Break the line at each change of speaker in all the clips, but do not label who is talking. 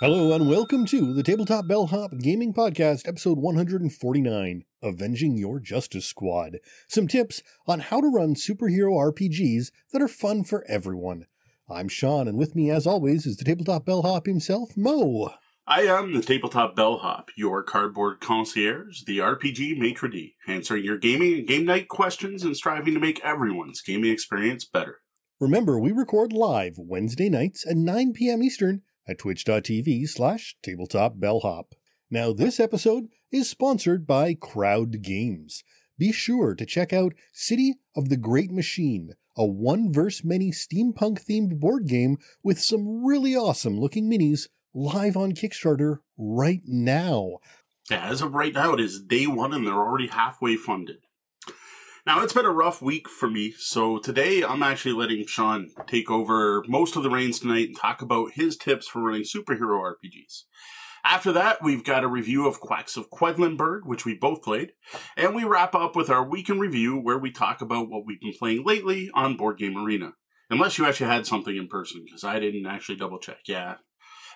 Hello and welcome to the Tabletop Bellhop Gaming Podcast, episode 149 Avenging Your Justice Squad. Some tips on how to run superhero RPGs that are fun for everyone. I'm Sean, and with me, as always, is the Tabletop Bellhop himself, Mo.
I am the Tabletop Bellhop, your cardboard concierge, the RPG maitre d', answering your gaming and game night questions and striving to make everyone's gaming experience better.
Remember, we record live Wednesday nights at 9 p.m. Eastern at twitch.tv slash tabletopbellhop. Now, this episode is sponsored by Crowd Games. Be sure to check out City of the Great Machine, a one verse many steampunk themed board game with some really awesome looking minis live on Kickstarter right now.
As of right now, it is day one and they're already halfway funded. Now, it's been a rough week for me, so today I'm actually letting Sean take over most of the reins tonight and talk about his tips for running superhero RPGs. After that, we've got a review of Quacks of Quedlinburg, which we both played, and we wrap up with our week in review where we talk about what we've been playing lately on Board Game Arena. Unless you actually had something in person, because I didn't actually double check. Yeah,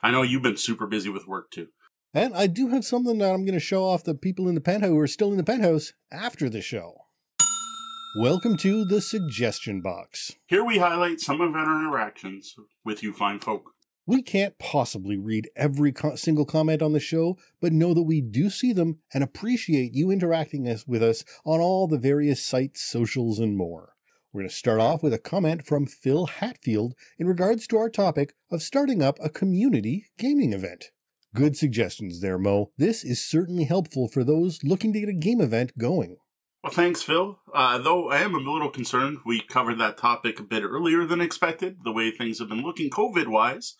I know you've been super busy with work too.
And I do have something that I'm going to show off the people in the penthouse who are still in the penthouse after the show. Welcome to the suggestion box.
Here we highlight some of our interactions with you fine folk.
We can't possibly read every co- single comment on the show, but know that we do see them and appreciate you interacting us- with us on all the various sites, socials, and more. We're going to start off with a comment from Phil Hatfield in regards to our topic of starting up a community gaming event. Good suggestions there, Mo. This is certainly helpful for those looking to get a game event going.
Well, thanks, Phil. Uh, though I am a little concerned, we covered that topic a bit earlier than expected, the way things have been looking COVID wise.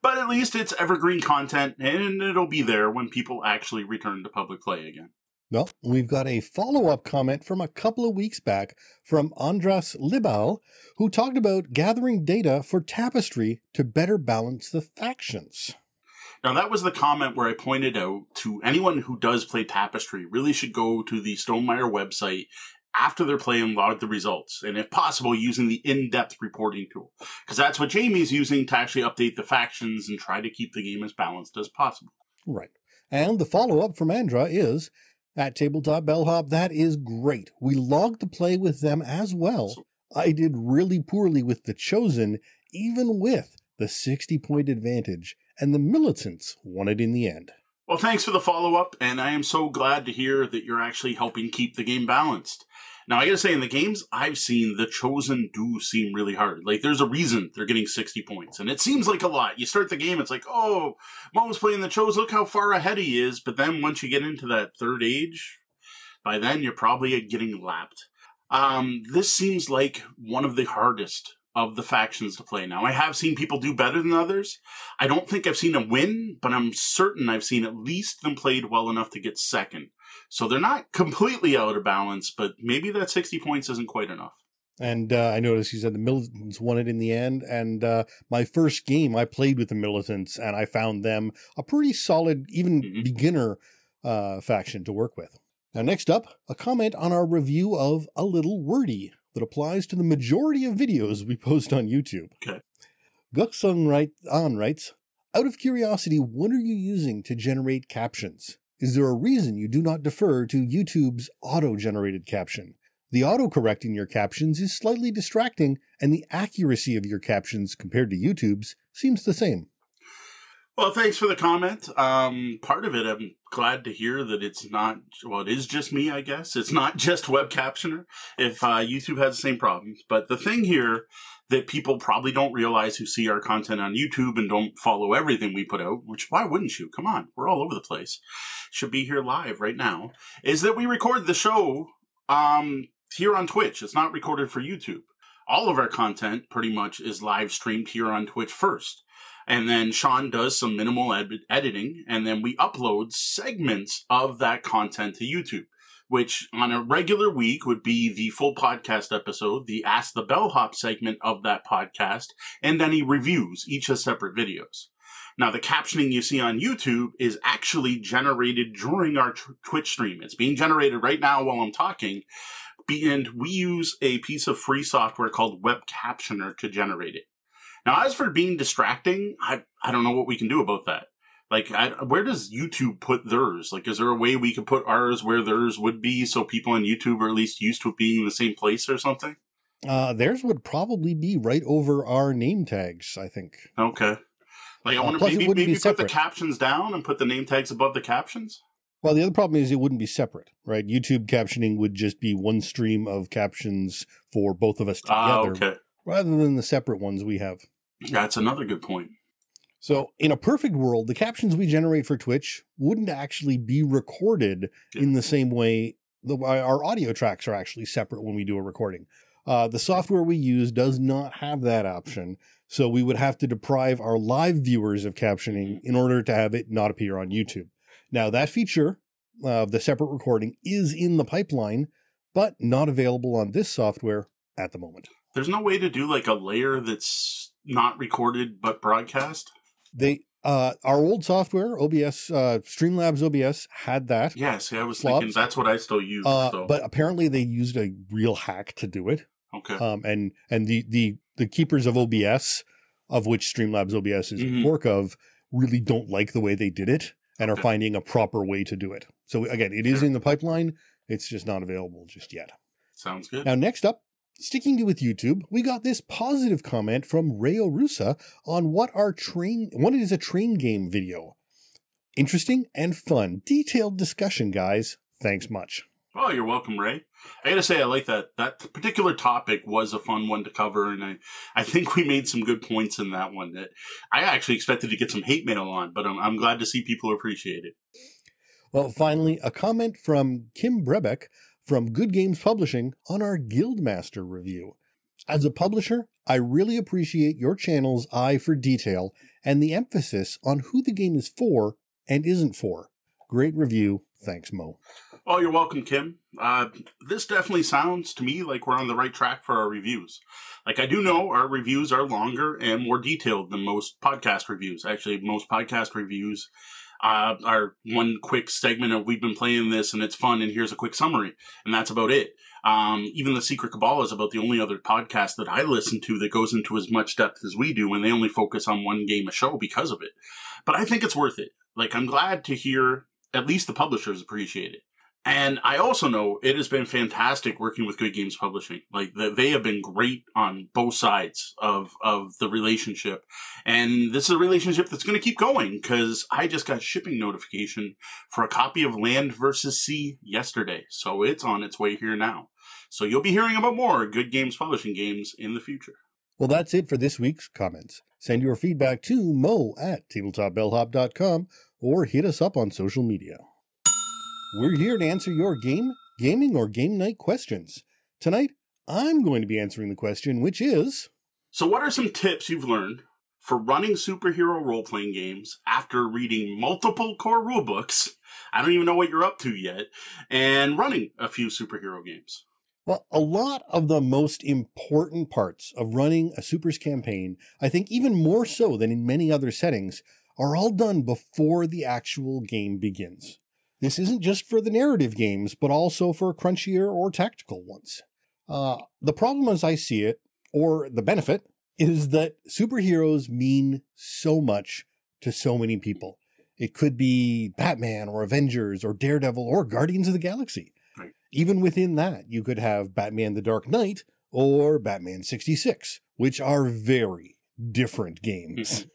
But at least it's evergreen content, and it'll be there when people actually return to public play again.
Well, we've got a follow up comment from a couple of weeks back from Andras Libal, who talked about gathering data for Tapestry to better balance the factions.
Now, that was the comment where I pointed out to anyone who does play Tapestry really should go to the Stonemaier website after their play and log the results. And if possible, using the in-depth reporting tool. Because that's what Jamey's using to actually update the factions and try to keep the game as balanced as possible.
Right. And the follow up from Andra is at Tabletop Bellhop. That is great. We logged the play with them as well. I did really poorly with the Chosen, even with the 60 point advantage, and the militants won it in the end.
Well, thanks for the follow up, and I am so glad to hear that you're actually helping keep the game balanced. Now, I gotta say, in the games I've seen, the chosen do seem really hard. Like, there's a reason they're getting 60 points, and it seems like a lot. You start the game, it's like, oh, Mo's playing the chosen, look how far ahead he is. But then once you get into that third age, by then you're probably getting lapped. Um, this seems like one of the hardest of the factions to play now. I have seen people do better than others. I don't think I've seen them win, but I'm certain I've seen at least them played well enough to get second. So they're not completely out of balance, but maybe that 60 points isn't quite enough.
And uh, I noticed you said the militants won it in the end. And uh, my first game, I played with the militants, and I found them a pretty solid, even
Mhm.
beginner uh, faction to work with. Now, next up, a comment on our review of A Little Wordy that applies to the majority of videos we post on YouTube.
Okay.
Guksung write, on writes, out of curiosity, what are you using to generate captions? Is there a reason you do not defer to YouTube's auto-generated caption? The autocorrect in your captions is slightly distracting, and the accuracy of your captions compared to YouTube's seems the same.
Well, thanks for the comment. Um, part of it, I'm glad to hear that it's not, well, it is just me, I guess. It's not just web captioner. If uh, YouTube has the same problems. But the thing here that people probably don't realize who see our content on YouTube and don't follow everything we put out, which why wouldn't you? Come on, we're all over the place. Should be here live right now, is that we record the show um, here on Twitch. It's not recorded for YouTube. All of our content pretty much is live streamed here on Twitch first. And then Sean does some minimal ed- editing, and then we upload segments of that content to YouTube, which on a regular week would be the full podcast episode, the Ask the Bellhop segment of that podcast, and he reviews each as separate videos. Now, the captioning you see on YouTube is actually generated during our tw- Twitch stream. It's being generated right now while I'm talking, and we use a piece of free software called Web Captioner to generate it. Now, as for being distracting, I, I don't know what we can do about that. Like, I, where does YouTube put theirs? Like, is there a way we could put ours where theirs would be so people on YouTube are at least used to it being in the same place or something?
Uh, theirs would probably be right over our name tags, I think.
Okay. Like, I
Uh,
wonder
plus
maybe, maybe put the captions down and put the name tags above the captions?
Well, the other problem is it wouldn't be separate, right? YouTube captioning would just be one stream of captions for both of us
Ah,
together,
okay.
Rather than the separate ones we have.
That's another good point.
So, in a perfect world, the captions we generate for Twitch wouldn't actually be recorded in the same way the, our audio tracks are actually separate when we do a recording. Uh, the software we use does not have that option, so we would have to deprive our live viewers of captioning in order to have it not appear on YouTube. Now, that feature of the separate recording is in the pipeline, but not available on this software at the moment.
There's no way to do like a layer that's not recorded but broadcast?
They uh, our old software, OBS, uh, Streamlabs OBS, had that.
Yeah, I was
Flops.
thinking that's what I still use.
Uh,
so.
But apparently, they used a real hack to do it.
okay.
Um, and and the the the keepers of OBS, of which Streamlabs OBS is a
Mhm.
fork of, really don't like the way they did it and are finding a proper way to do it. So again, it is in the pipeline. It's just not available just yet.
Sounds good.
Now, next up, sticking to with YouTube, we got this positive comment from Rayo Rusa on what our train, what is a train game video. Interesting and fun, detailed discussion, guys. Thanks much.
Oh, you're welcome, Ray. I gotta say, I like that. That particular topic was a fun one to cover, and I, I think we made some good points in that one. That I actually expected to get some hate mail on, but I'm, I'm glad to see people appreciate it.
Well, finally, a comment from Kim Brebeck from Good Games Publishing on our Guildmaster review. As a publisher, I really appreciate your channel's eye for detail and the emphasis on who the game is for and isn't for. Great review. Thanks, Mo.
Oh, you're welcome, Kim. Uh, this definitely sounds to me like we're on the right track for our reviews. Like I do know our reviews are longer and more detailed than most podcast reviews. Actually, most podcast reviews uh, are one quick segment of we've been playing this and it's fun and here's a quick summary and that's about it. Um, even the Secret Cabal is about the only other podcast that I listen to that goes into as much depth as we do, and they only focus on one game a show because of it. But I think it's worth it. Like I'm glad to hear at least the publishers appreciate it. And I also know it has been fantastic working with Good Games Publishing. Like they have been great on both sides of of the relationship, and this is a relationship that's going to keep going because I just got shipping notification for a copy of Land versus Sea yesterday, so it's on its way here now. So you'll be hearing about more Good Games Publishing games in the future.
Well, that's it for this week's comments. Send your feedback to mo at tabletopbellhop.com or hit us up on social media. We're here to answer your game, gaming, or game night questions. Tonight, I'm going to be answering the question, which is
So, what are some tips you've learned for running superhero role playing games after reading multiple core rulebooks? I don't even know what you're up to yet, and running a few superhero games.
Well, a lot of the most important parts of running a Supers campaign, I think even more so than in many other settings, are all done before the actual game begins. This isn't just for the narrative games, but also for crunchier or tactical ones. Uh, the problem as I see it, or the benefit, is that superheroes mean so much to so many people. It could be Batman or Avengers or Daredevil or Guardians of the Galaxy.
Right.
Even within that, you could have Batman the Dark Knight or Batman 66, which are very different games.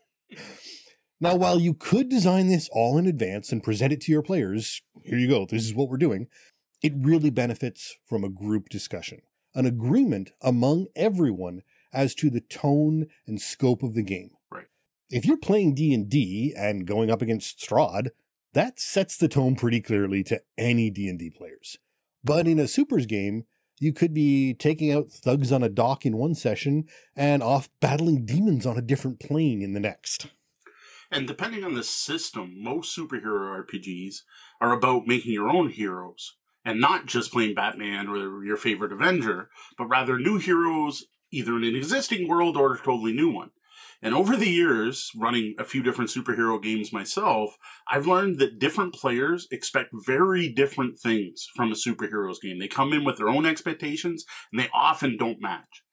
Now, while you could design this all in advance and present it to your players, here you go, this is what we're doing, it really benefits from a group discussion, an agreement among everyone as to the tone and scope of the game.
Right.
If you're playing D&D and going up against Strahd, that sets the tone pretty clearly to any D&D players. But in a supers game, you could be taking out thugs on a dock in one session and off battling demons on a different plane in the next.
And depending on the system, most superhero RPGs are about making your own heroes and not just playing Batman or your favorite Avenger, but rather new heroes either in an existing world or a totally new one. And over the years, running a few different superhero games myself, I've learned that different players expect very different things from a superheroes game. They come in with their own expectations and they often don't match.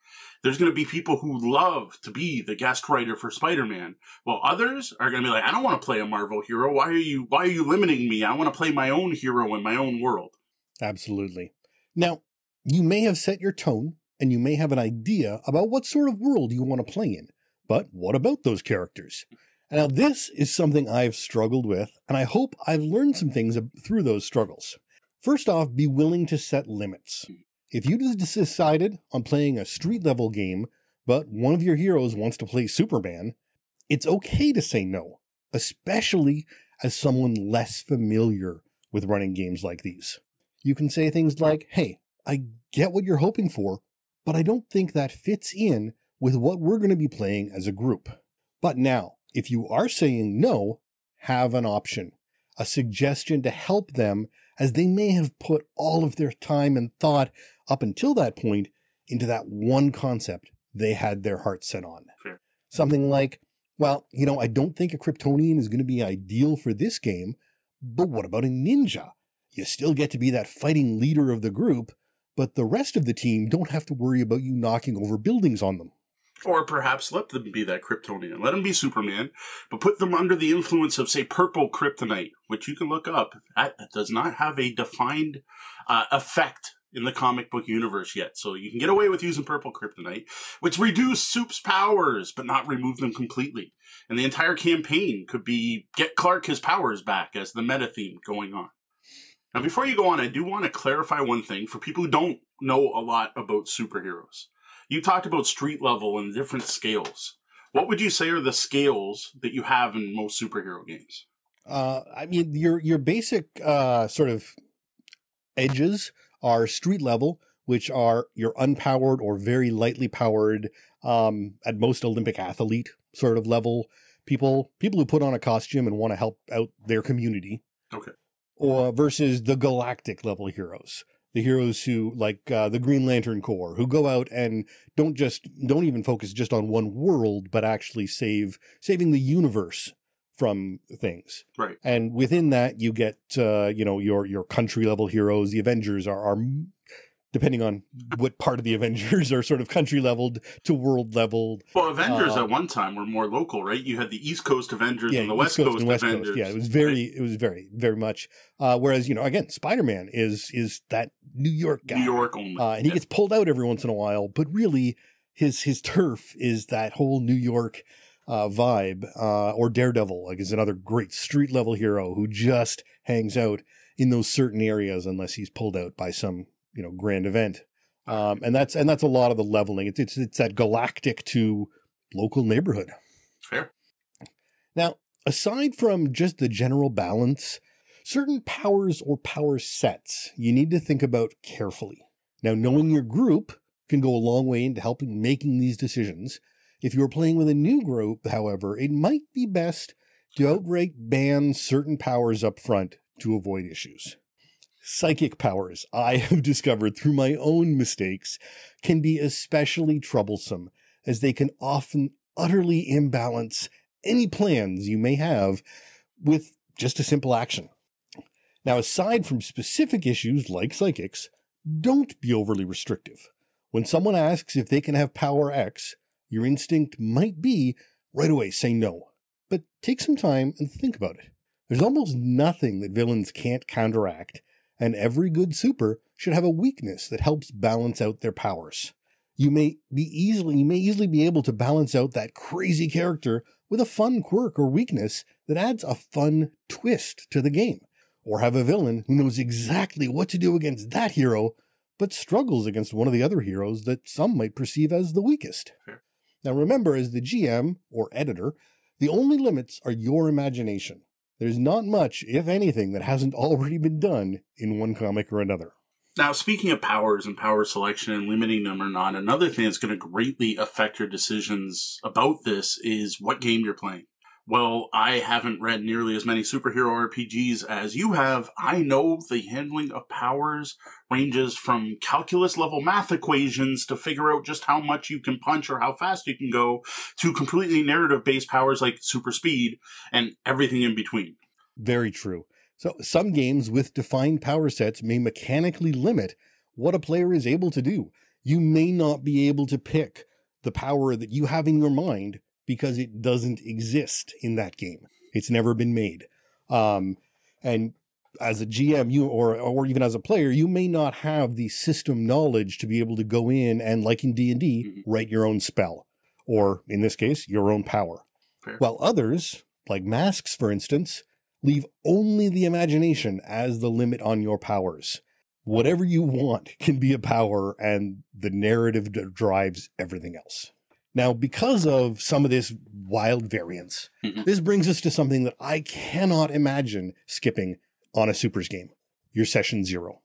There's going to be people who love to be the guest writer for Spider-Man, while others are going to be like, I don't want to play a Marvel hero. Why are you why are you limiting me? I want to play my own hero in my own world.
Absolutely. Now, you may have set your tone and you may have an idea about what sort of world you want to play in. But what about those characters? Now, this is something I've struggled with, and I hope I've learned some things through those struggles. First off, be willing to set limits. Hmm. If you just decided on playing a street level game, but one of your heroes wants to play Superman, it's okay to say no, especially as someone less familiar with running games like these. You can say things like, hey, I get what you're hoping for, but I don't think that fits in with what we're going to be playing as a group. But now, if you are saying no, have an option, a suggestion to help them as they may have put all of their time and thought up until that point into that one concept they had their heart set on.
Fair.
Something like, well, you know, I don't think a Kryptonian is going to be ideal for this game, but what about a ninja? You still get to be that fighting leader of the group, but the rest of the team don't have to worry about you knocking over buildings on them.
Or perhaps let them be that Kryptonian. Let them be Superman, but put them under the influence of, say, purple kryptonite, which you can look up. That, does not have a defined uh, effect in the comic book universe yet. So you can get away with using purple kryptonite, which reduce Soup's powers, but not remove them completely. And the entire campaign could be get Clark his powers back as the meta theme going on. Now, before you go on, I do want to clarify one thing for people who don't know a lot about superheroes. You talked about street level and different scales. What would you say are the scales that you have in most superhero games?
Uh, I mean, your your basic uh, sort of edges are street level, which are your unpowered or very lightly powered, um, at most Olympic athlete sort of level people, people who put on a costume and want to help out their community.
Okay.
Or versus the galactic level heroes, the heroes who like uh, the Green Lantern Corps, who go out and don't just don't even focus just on one world, but actually save saving the universe from things.
Right.
And within that, you get uh, you know your your country level heroes. The Avengers are, are depending on what part of the Avengers are sort of country leveled to world leveled.
Well, Avengers
Uh,
at one time were more local, right? You had the East Coast Avengers
Yeah,
and the
East
West
Coast
Coast,
and West
Avengers.
Coast. Yeah, it was very, it was very, very much. Uh, whereas you know, again, Spider Man is is that New York guy.
New York only.
uh, and he
Yeah.
gets pulled out every once in a while. But really, his his turf is that whole New York uh, vibe. Uh, or Daredevil, like is another great street level hero who just hangs out in those certain areas unless he's pulled out by some you know grand event. Um, and that's and that's a lot of the leveling. It's it's it's that galactic to local neighborhood.
Fair.
Now, aside from just the general balance, certain powers or power sets you need to think about carefully. Now, knowing your group can go a long way into helping making these decisions. If you're playing with a new group, however, it might be best to outright ban certain powers up front to avoid issues. Psychic powers, I have discovered through my own mistakes, can be especially troublesome as they can often utterly imbalance any plans you may have with just a simple action. Now, aside from specific issues like psychics, don't be overly restrictive. When someone asks if they can have power X, your instinct might be right away say no. But take some time and think about it. There's almost nothing that villains can't counteract, and every good super should have a weakness that helps balance out their powers. You may be easily you may easily be able to balance out that crazy character with a fun quirk or weakness that adds a fun twist to the game. Or have a villain who knows exactly what to do against that hero, but struggles against one of the other heroes that some might perceive as the weakest. Now remember, as the GM or editor, the only limits are your imagination. There's not much, if anything, that hasn't already been done in one comic or another.
Now, speaking of powers and power selection and limiting them or not, another thing that's going to greatly affect your decisions about this is what game you're playing. Well, I haven't read nearly as many superhero RPGs as you have. I know the handling of powers ranges from calculus level math equations to figure out just how much you can punch or how fast you can go to completely narrative based powers like super speed and everything in between.
Very true. So some games with defined power sets may mechanically limit what a player is able to do. You may not be able to pick the power that you have in your mind because it doesn't exist in that game. It's never been made. Um, and as a GM, you or or even as a player, you may not have the system knowledge to be able to go in and, like in D and D,
Mhm.
write your own spell, or in this case, your own power.
Fair.
While others, like masks, for instance, leave only the imagination as the limit on your powers. Whatever you want can be a power, and the narrative drives everything else. Now, because of some of this wild variance,
Mhm.
this brings us to something that I cannot imagine skipping on a Supers game your session zero.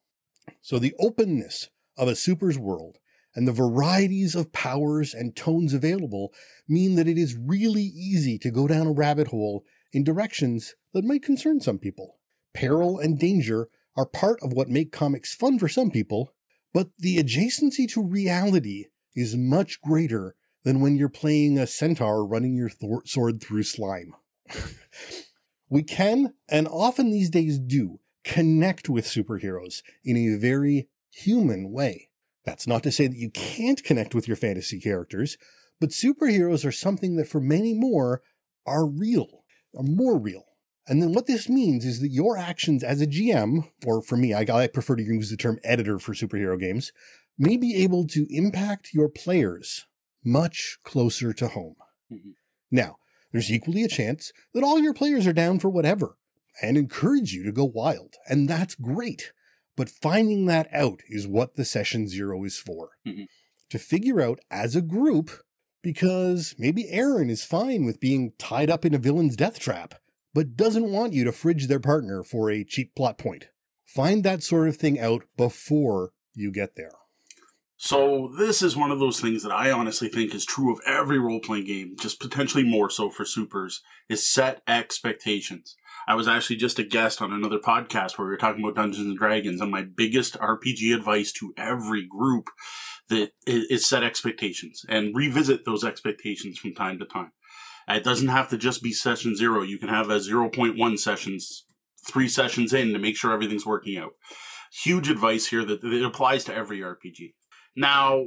So, the openness of a Supers world and the varieties of powers and tones available mean that it is really easy to go down a rabbit hole in directions that might concern some people. Peril and danger are part of what make comics fun for some people, but the adjacency to reality is much greater than when you're playing a centaur running your sword through slime. we can, and often these days do, connect with superheroes in a very human way. That's not to say that you can't connect with your fantasy characters, but superheroes are something that for many more are real, are more real. And then what this means is that your actions as a GM, or for me, I, I prefer to use the term editor for superhero games, may be able to impact your players much closer to home.
Mhm.
Now, there's equally a chance that all your players are down for whatever and encourage you to go wild, and that's great. But finding that out is what the session zero is for.
Mhm.
To figure out as a group, because maybe Aaron is fine with being tied up in a villain's death trap, but doesn't want you to fridge their partner for a cheap plot point. Find that sort of thing out before you get there.
So this is one of those things that I honestly think is true of every role playing game, just potentially more so for supers, is set expectations. I was actually just a guest on another podcast where we were talking about Dungeons and Dragons, and my biggest RPG advice to every group that is, set expectations and revisit those expectations from time to time. It doesn't have to just be session zero. You can have a 0.1 sessions, three sessions in to make sure everything's working out. Huge advice here that it applies to every RPG. Now,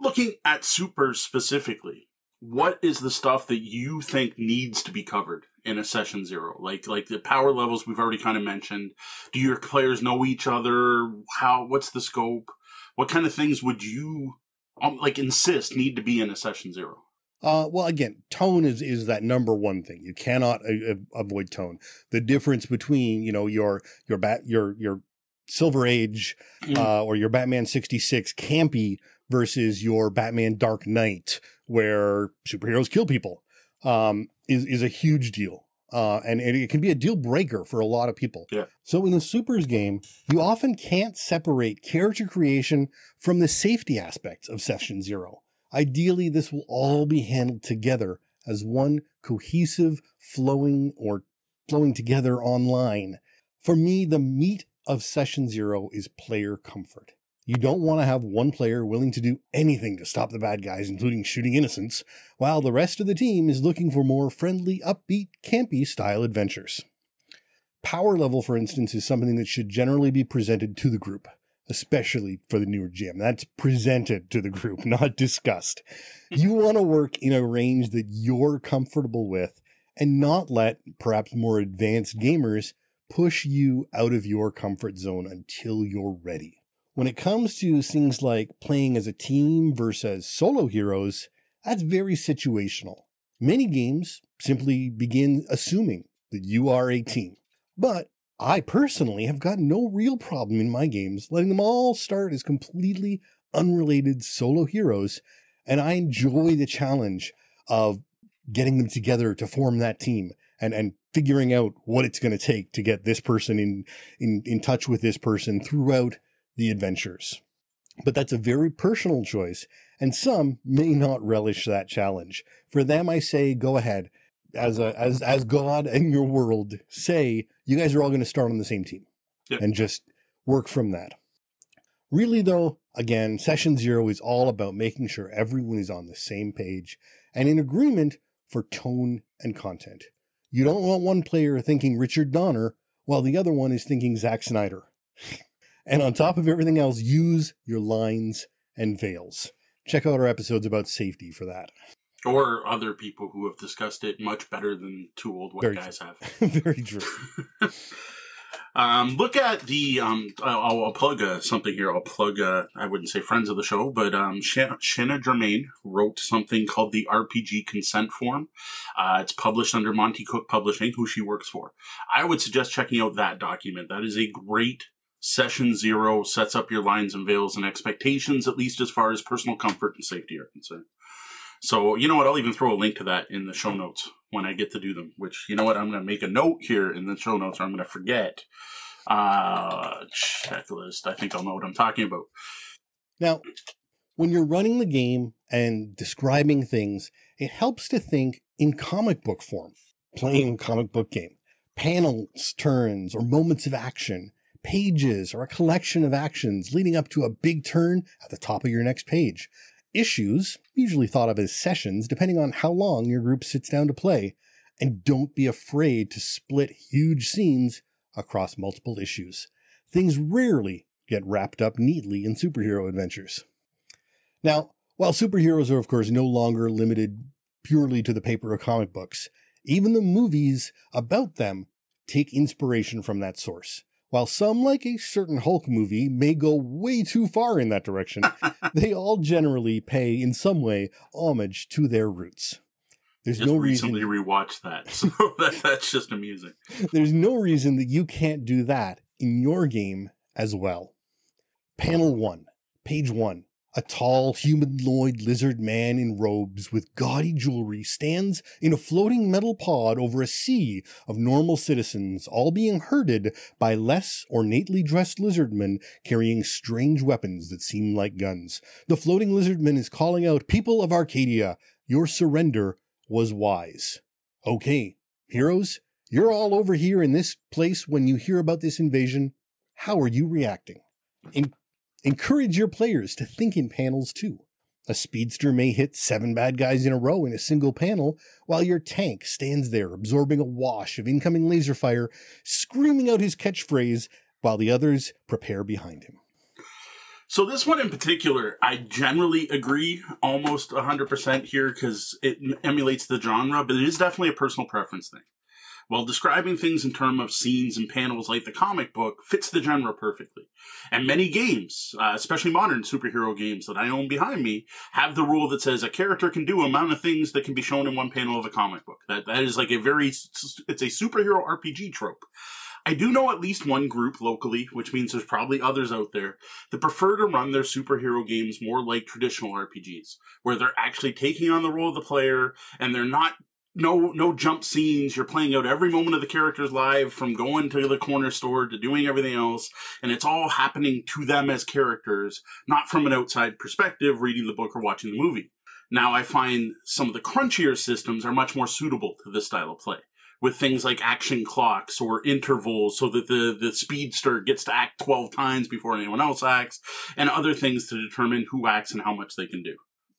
looking at supers specifically, what is the stuff that you think needs to be covered in a session zero? Like, like the power levels we've already kind of mentioned. Do your players know each other? How? What's the scope? What kind of things would you um, like insist need to be in a session zero?
Uh, well, again, tone is is that number one thing. You cannot uh, avoid tone. The difference between you know your your bat your your Silver Age
Mm.
uh, or your Batman sixty six campy versus your Batman Dark Knight, where superheroes kill people, um, is is a huge deal. Uh, and, and it can be a deal breaker for a lot of people.
Yeah.
So in a supers game, you often can't separate character creation from the safety aspects of session zero. Ideally, this will all be handled together as one cohesive, flowing or flowing together online. For me, the meat of session zero is player comfort. You don't want to have one player willing to do anything to stop the bad guys, including shooting innocents, while the rest of the team is looking for more friendly, upbeat, campy style adventures. Power level, for instance, is something that should generally be presented to the group, especially for the newer GM. That's presented to the group, not discussed. You want to work in a range that you're comfortable with and not let perhaps more advanced gamers push you out of your comfort zone until you're ready. When it comes to things like playing as a team versus solo heroes, that's very situational. Many games simply begin assuming that you are a team. But I personally have got no real problem in my games letting them all start as completely unrelated solo heroes, and I enjoy the challenge of getting them together to form that team and, and figuring out what it's going to take to get this person in, in, in touch with this person throughout the adventures. But that's a very personal choice, and some may not relish that challenge. For them, I say, go ahead. As a, as as God and your world say, you guys are all going to start on the same team,
Yep.
and just work from that. Really, though, again, session zero is all about making sure everyone is on the same page and in agreement for tone and content. You don't want one player thinking Richard Donner while the other one is thinking Zack Snyder. and on top of everything else, use your lines and veils. check out our episodes about safety for that.
Or other people who have discussed it much better than two old white
Very
guys have.
Very true.
Um, look at the. Um, I'll, I'll plug uh, something here. I'll plug. Uh, I wouldn't say friends of the show, but um, Shanna, Germain wrote something called the RPG Consent Form. Uh, it's published under Monte Cook Publishing, who she works for. I would suggest checking out that document. That is a great session zero. Sets up your lines and veils and expectations, at least as far as personal comfort and safety are concerned. So you know what? I'll even throw a link to that in the show notes when I get to do them. Which you know what? I'm going to make a note here in the show notes, or I'm going to forget. Uh, checklist. I think I'll know what I'm talking about.
Now, when you're running the game and describing things, it helps to think in comic book form. Playing a comic book game, panels, turns, or moments of action, pages, or a collection of actions leading up to a big turn at the top of your next page issues, usually thought of as sessions, depending on how long your group sits down to play, and don't be afraid to split huge scenes across multiple issues. Things rarely get wrapped up neatly in superhero adventures. Now, while superheroes are, of course, no longer limited purely to the paper of comic books, even the movies about them take inspiration from that source. While some, like a certain Hulk movie, may go way too far in that direction, they all generally pay in some way homage to their roots.
There's just no recently reason rewatched that, so that, that's just amusing.
There's no reason that you can't do that in your game as well. Panel one, page one, a tall, humanoid lizard man in robes with gaudy jewelry stands in a floating metal pod over a sea of normal citizens, all being herded by less ornately dressed lizardmen carrying strange weapons that seem like guns. The floating lizardman is calling out, People of Arcadia, your surrender was wise. Okay, heroes, you're all over here in this place when you hear about this invasion. How are you reacting? In Encourage your players to think in panels too. A speedster may hit seven bad guys in a row in a single panel, while your tank stands there absorbing a wash of incoming laser fire, screaming out his catchphrase while the others prepare behind him.
So this one in particular, I generally agree almost 100% here because it emulates the genre, but it is definitely a personal preference thing while describing things in terms of scenes and panels like the comic book fits the genre perfectly. And many games, uh, especially modern superhero games that I own behind me, have the rule that says a character can do amount of things that can be shown in one panel of a comic book. That that is like a very it's a superhero RPG trope. I do know at least one group locally, which means there's probably others out there that prefer to run their superhero games more like traditional RPGs, where they're actually taking on the role of the player and they're not no no jump scenes. You're playing out every moment of the character's life from going to the corner store to doing everything else. And it's all happening to them as characters not from an outside perspective reading the book or watching the movie. Now i find some of the crunchier systems are much more suitable to this style of play with things like action clocks or intervals so that the, the speedster gets to act 12 times before anyone else acts and other things to determine who acts and how much they can do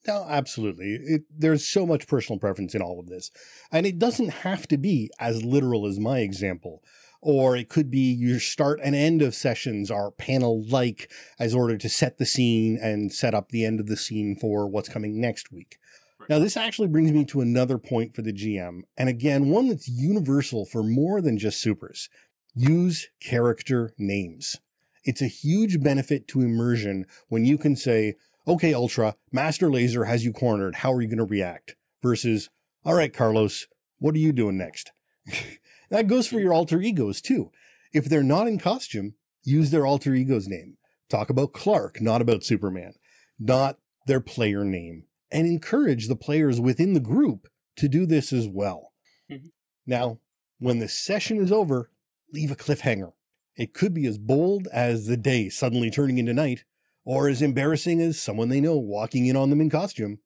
no, absolutely. It, there's so much personal preference in all of this. And it doesn't have to be as literal as my example. Or it could be your start and end of sessions are panel like as order to set the scene and set up the end of the scene for what's coming next week. Right. Now, this actually brings me to another point for the GM. And again, one that's universal for more than just supers. Use character names. It's a huge benefit to immersion when you can say, okay, Ultra, Master Laser has you cornered. How are you going to react? Versus, all right, Carlos, what are you doing next? that goes for your alter egos too. If they're not in costume, use their alter ego's name. Talk about Clark, not about Superman, not their player name, and encourage the players within the group to do this as well. Mm-hmm. Now, when the session is over, leave a cliffhanger. It could be as bold as the day suddenly turning into night, or as embarrassing as someone they know walking in on them in costume.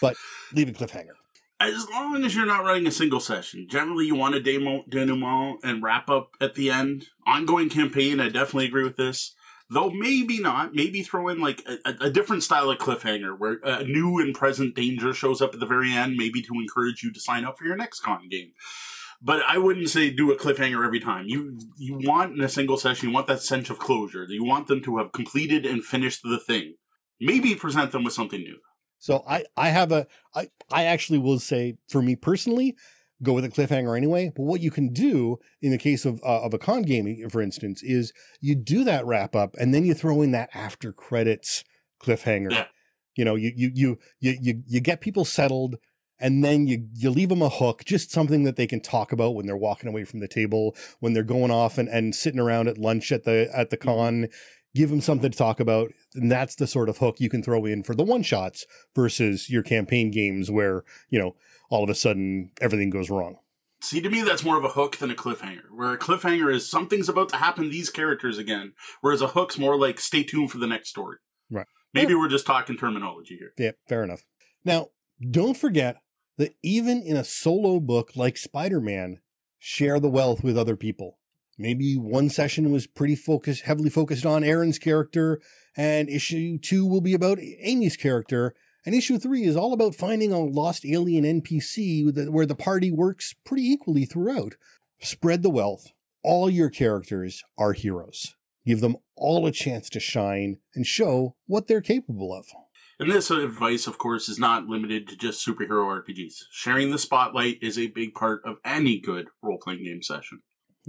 But leave a cliffhanger.
As long as you're not running a single session, generally you want a demo, denouement and wrap up at the end. Ongoing campaign, I definitely agree with this. Though maybe not. Maybe throw in like a, a different style of cliffhanger where a new and present danger shows up at the very end, maybe to encourage you to sign up for your next con game but I wouldn't say do a cliffhanger every time. You you want in a single session, you want that sense of closure. You want them to have completed and finished the thing. Maybe present them with something new.
So I, I have a, I, I actually will say for me personally, go with a cliffhanger anyway. But what you can do in the case of, uh, of a con game, for instance, is you do that wrap up and then you throw in that after credits cliffhanger.
Yeah.
You know, you, you, you, you, you, you get people settled and then you, you leave them a hook, just something that they can talk about when they're walking away from the table, when they're going off and, and sitting around at lunch at the, at the mm-hmm. con give them something to talk about. And that's the sort of hook you can throw in for the one shots versus your campaign games where, you know, all of a sudden everything goes wrong.
See, to me, that's more of a hook than a cliffhanger. Where a cliffhanger is something's about to happen to these characters again, whereas a hook's more like stay tuned for the next story.
Right.
Maybe we're just talking terminology here.
Yeah, fair enough. Now, don't forget that even in a solo book like Spider Man, share the wealth with other people. Maybe one session was pretty focused, heavily focused on Aaron's character, and issue two will be about Amy's character, and issue three is all about finding a lost alien NPC where the party works pretty equally throughout. Spread the wealth. All your characters are heroes. Give them all a chance to shine and show what they're capable of.
And this advice, of course, is not limited to just superhero RPGs. Sharing the spotlight is a big part of any good role playing game session.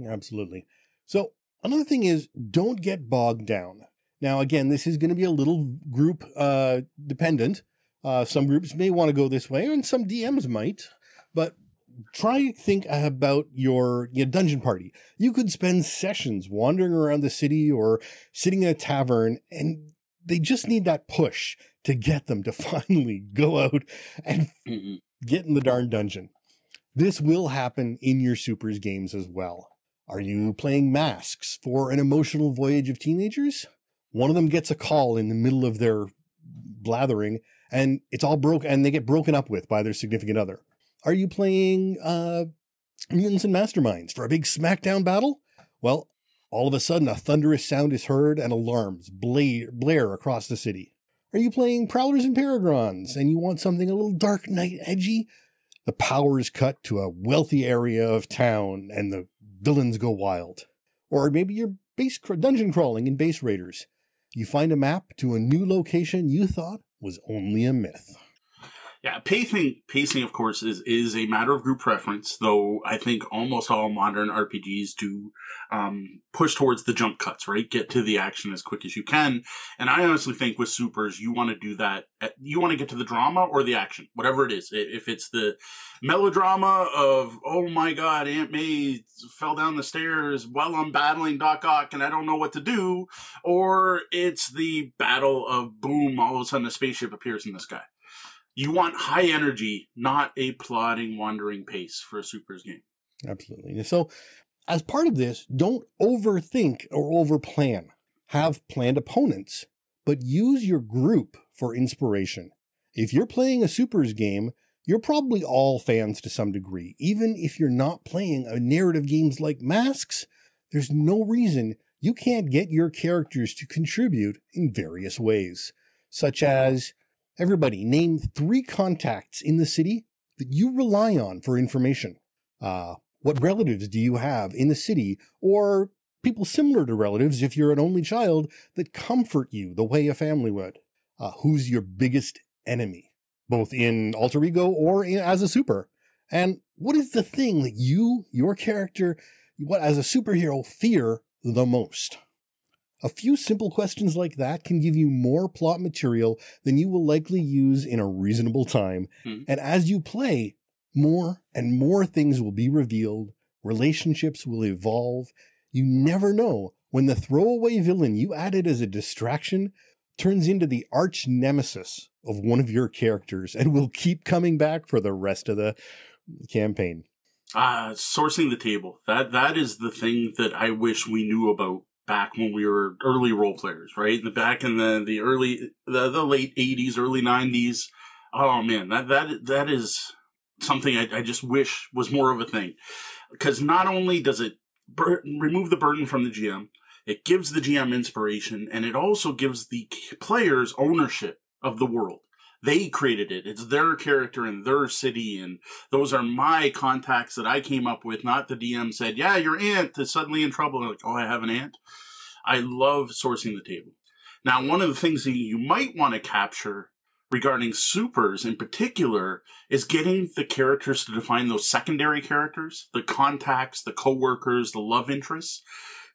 Absolutely. So another thing is don't get bogged down. Now, again, this is going to be a little group uh, dependent. Uh, some groups may want to go this way, and some DMs might. But try to think about your, your dungeon party. You could spend sessions wandering around the city or sitting in a tavern, and they just need that push to get them to finally go out and
Mm-hmm.
get in the darn dungeon. This will happen in your supers games as well. Are you playing masks for an emotional voyage of teenagers? One of them gets a call in the middle of their blathering and it's all broke and they get broken up with by their significant other. Are you playing uh, mutants and masterminds for a big smackdown battle? Well, all of a sudden a thunderous sound is heard and alarms blare, blare across the city. Are you playing Prowlers and Paragons and you want something a little Dark Knight edgy? The power is cut to a wealthy area of town and the villains go wild. Or maybe you're base dungeon crawling in Base Raiders. You find a map to a new location you thought was only a myth.
Yeah, pacing, pacing, of course, is is a matter of group preference. Though I think almost all modern RPGs do um, push towards the jump cuts, right? Get to the action as quick as you can. And I honestly think with supers, you want to do that. At, you want to get to the drama or the action, whatever it is. If it's the melodrama of oh my god, Aunt May fell down the stairs while I'm battling Doc Ock and I don't know what to do, or it's the battle of boom, all of a sudden a spaceship appears in the sky. You want high energy, not a plodding, wandering pace for a supers game.
Absolutely. So, as part of this, don't overthink or overplan. Have planned opponents, but use your group for inspiration. If you're playing a supers game, you're probably all fans to some degree. Even if you're not playing a narrative games like Masks, there's no reason you can't get your characters to contribute in various ways, such as everybody name three contacts in the city that you rely on for information. Uh, what relatives do you have in the city or people similar to relatives if you're an only child that comfort you the way a family would? Uh, who's your biggest enemy, both in alter ego or in, as a super? And what is the thing that you, your character, what as a superhero fear the most? A few simple questions like that can give you more plot material than you will likely use in a reasonable time.
Hmm.
And as you play, more and more things will be revealed, relationships will evolve. You never know when the throwaway villain you added as a distraction turns into the arch nemesis of one of your characters and will keep coming back for the rest of the campaign.
Uh, sourcing the table. That that is the thing that I wish we knew about back when we were early role players, right? The back in the the early the, the late eighties, early nineties. Oh man, that that that is something I, I just wish was more of a thing. Because not only does it bur- remove the burden from the GM, it gives the GM inspiration, and it also gives the players ownership of the world. They created it. It's their character and their city, and those are my contacts that I came up with. Not the DM said, "Yeah, your aunt is suddenly in trouble." Like, oh, I have an aunt. I love sourcing the table. Now, one of the things that you might want to capture regarding supers in particular is getting the characters to define those secondary characters, the contacts, the co-workers, the love interests.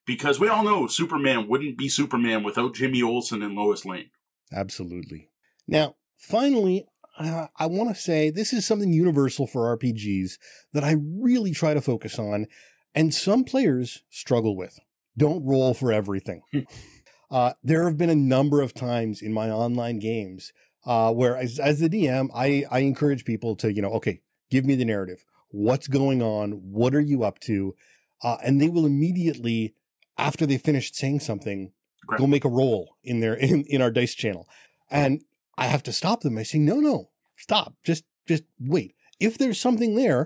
Because we all know Superman wouldn't be Superman without Jimmy Olsen and Lois Lane.
Absolutely. Now, finally, uh, I want to say this is something universal for RPGs that I really try to focus on, and some players struggle with. Don't roll for everything. uh, there have been a number of times in my online games uh, where, as, as the DM, I, I encourage people to, you know, okay, give me the narrative. What's going on? What are you up to? Uh, and they will immediately, after they finished saying something, go make a roll in their in, in our dice channel. And I have to stop them. I say, no, no, stop. Just, just wait. If there's something there,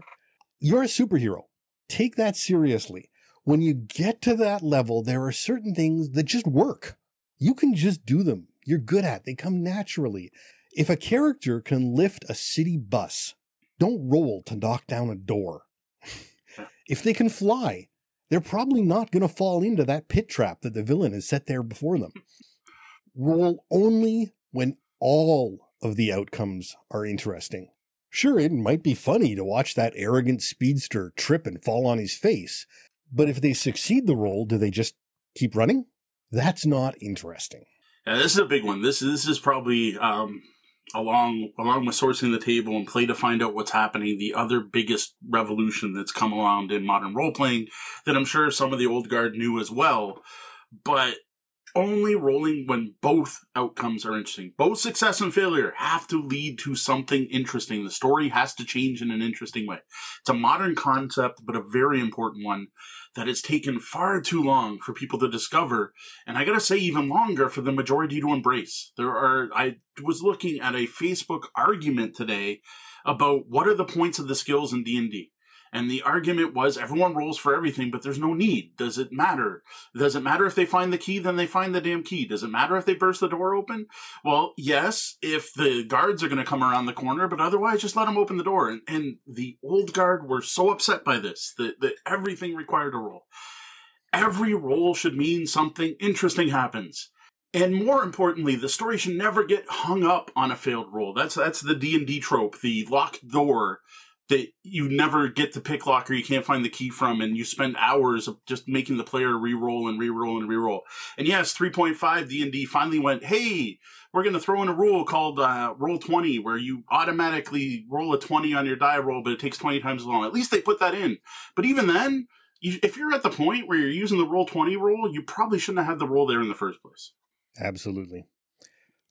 you're a superhero. Take that seriously. When you get to that level, there are certain things that just work. You can just do them. You're good at. They come naturally. If a character can lift a city bus, don't roll to knock down a door. if they can fly, they're probably not going to fall into that pit trap that the villain has set there before them. Roll only when all of the outcomes are interesting. Sure, it might be funny to watch that arrogant speedster trip and fall on his face, but if they succeed the roll, do they just keep running? That's not interesting.
Yeah, this is a big one. This this is probably um, along along with sourcing the table and play to find out what's happening. The other biggest revolution that's come around in modern role playing that I'm sure some of the old guard knew as well, but only rolling when both outcomes are interesting. Both success and failure have to lead to something interesting. The story has to change in an interesting way. It's a modern concept, but a very important one that has taken far too long for people to discover. And I gotta say, even longer for the majority to embrace. There are, I was looking at a Facebook argument today about what are the points of the skills in D&D. And the argument was everyone rolls for everything, but there's no need. Does it matter? Does it matter if they find the key? Then they find the damn key. Does it matter if they burst the door open? Well, yes, if the guards are going to come around the corner, but otherwise just let them open the door. And, and the old guard were so upset by this that, that everything required a roll. Every roll should mean something interesting happens. And more importantly, the story should never get hung up on a failed roll. That's that's the D and D trope, the locked door that you never get to pick locker you can't find the key from and you spend hours of just making the player re-roll and re-roll and re-roll. And yes 3.5 d&d finally went hey we're going to throw in a rule called uh, roll 20 where you automatically roll a 20 on your die roll but it takes 20 times as long. At least they put that in. But even then you, if you're at the point where you're using the roll 20 rule you probably shouldn't have had the roll there in the first place.
Absolutely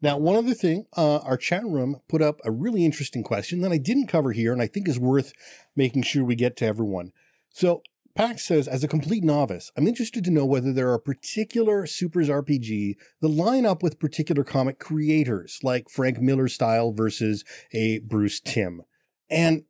now, one other thing, uh, our chat room put up a really interesting question that I didn't cover here and I think is worth making sure we get to everyone. So, Pax says, as a complete novice, I'm interested to know whether there are particular Supers RPG that line up with particular comic creators, like Frank Miller style versus a Bruce Timm. And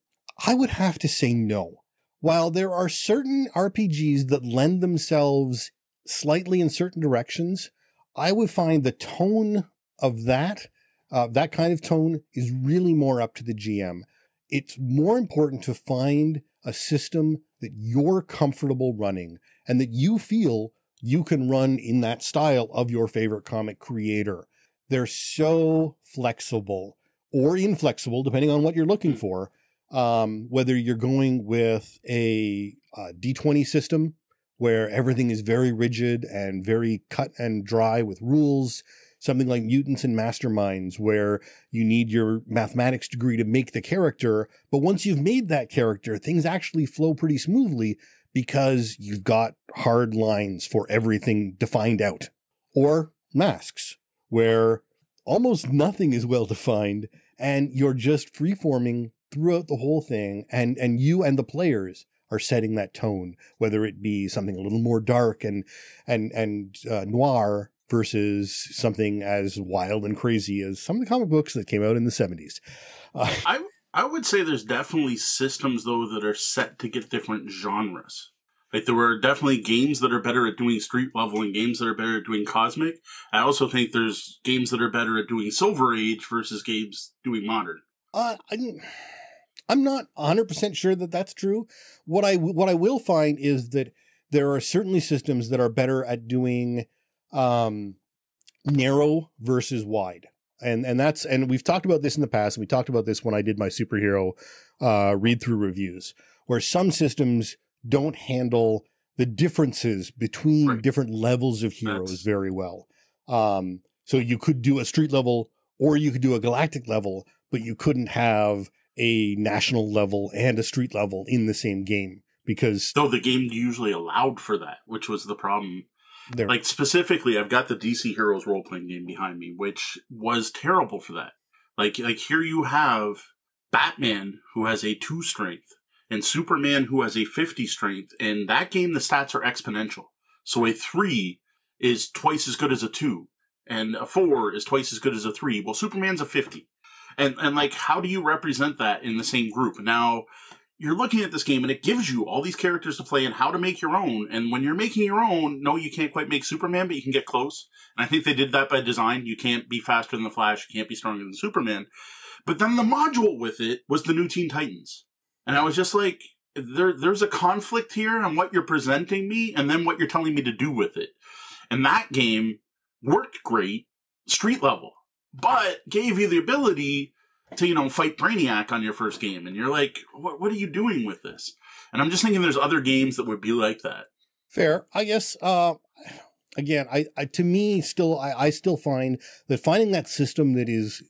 I would have to say no. While there are certain RPGs that lend themselves slightly in certain directions, I would find the tone of that, uh, that kind of tone is really more up to the GM. It's more important to find a system that you're comfortable running and that you feel you can run in that style of your favorite comic creator. They're so flexible or inflexible, depending on what you're looking for. Um, whether you're going with a a D20 system where everything is very rigid and very cut and dry with rules, something like Mutants and Masterminds, where you need your mathematics degree to make the character. But once you've made that character, things actually flow pretty smoothly because you've got hard lines for everything defined out. Or masks, where almost nothing is well defined and you're just freeforming throughout the whole thing and and you and the players are setting that tone whether it be something a little more dark and and and uh, noir versus something as wild and crazy as some of the comic books that came out in the 70s.
Uh, I I would say there's definitely systems though that are set to get different genres. Like there were definitely games that are better at doing street level and games that are better at doing cosmic. I also think there's games that are better at doing Silver Age versus games doing modern.
Uh, I'm, I'm not 100% sure that that's true. What I what I will find is that there are certainly systems that are better at doing um, narrow versus wide. and and that's and we've talked about this in the past. And We talked about this when I did my superhero uh, read through reviews, where some systems don't handle the differences between
Right.
different levels of heroes
That's-
very well. Um, so you could do a street level, or you could do a galactic level, but you couldn't have a national level and a street level in the same game because
Though the game usually allowed for that, which was the problem. Like specifically, I've got the DC Heroes role playing game behind me, which was terrible for that. Like like here you have Batman who has a two strength and Superman who has a fifty strength. And that game, the stats are exponential. So a three is twice as good as a two, and a four is twice as good as a three. Well, Superman's a fifty, and and like how do you represent that in the same group? Now you're looking at this game and it gives you all these characters to play and how to make your own. And when you're making your own, no, you can't quite make Superman, but you can get close. And I think they did that by design. You can't be faster than the Flash. You can't be stronger than Superman. But then the module with it was the new Teen Titans. And I was just like, there, there's a conflict here on what you're presenting me and then what you're telling me to do with it. And that game worked great, street level, but gave you the ability to, you know, fight Brainiac on your first game. And you're like, what, what are you doing with this? And I'm just thinking there's other games that would be like that.
Fair, I guess. Uh, again, I, I to me still, I, I still find that finding that system that is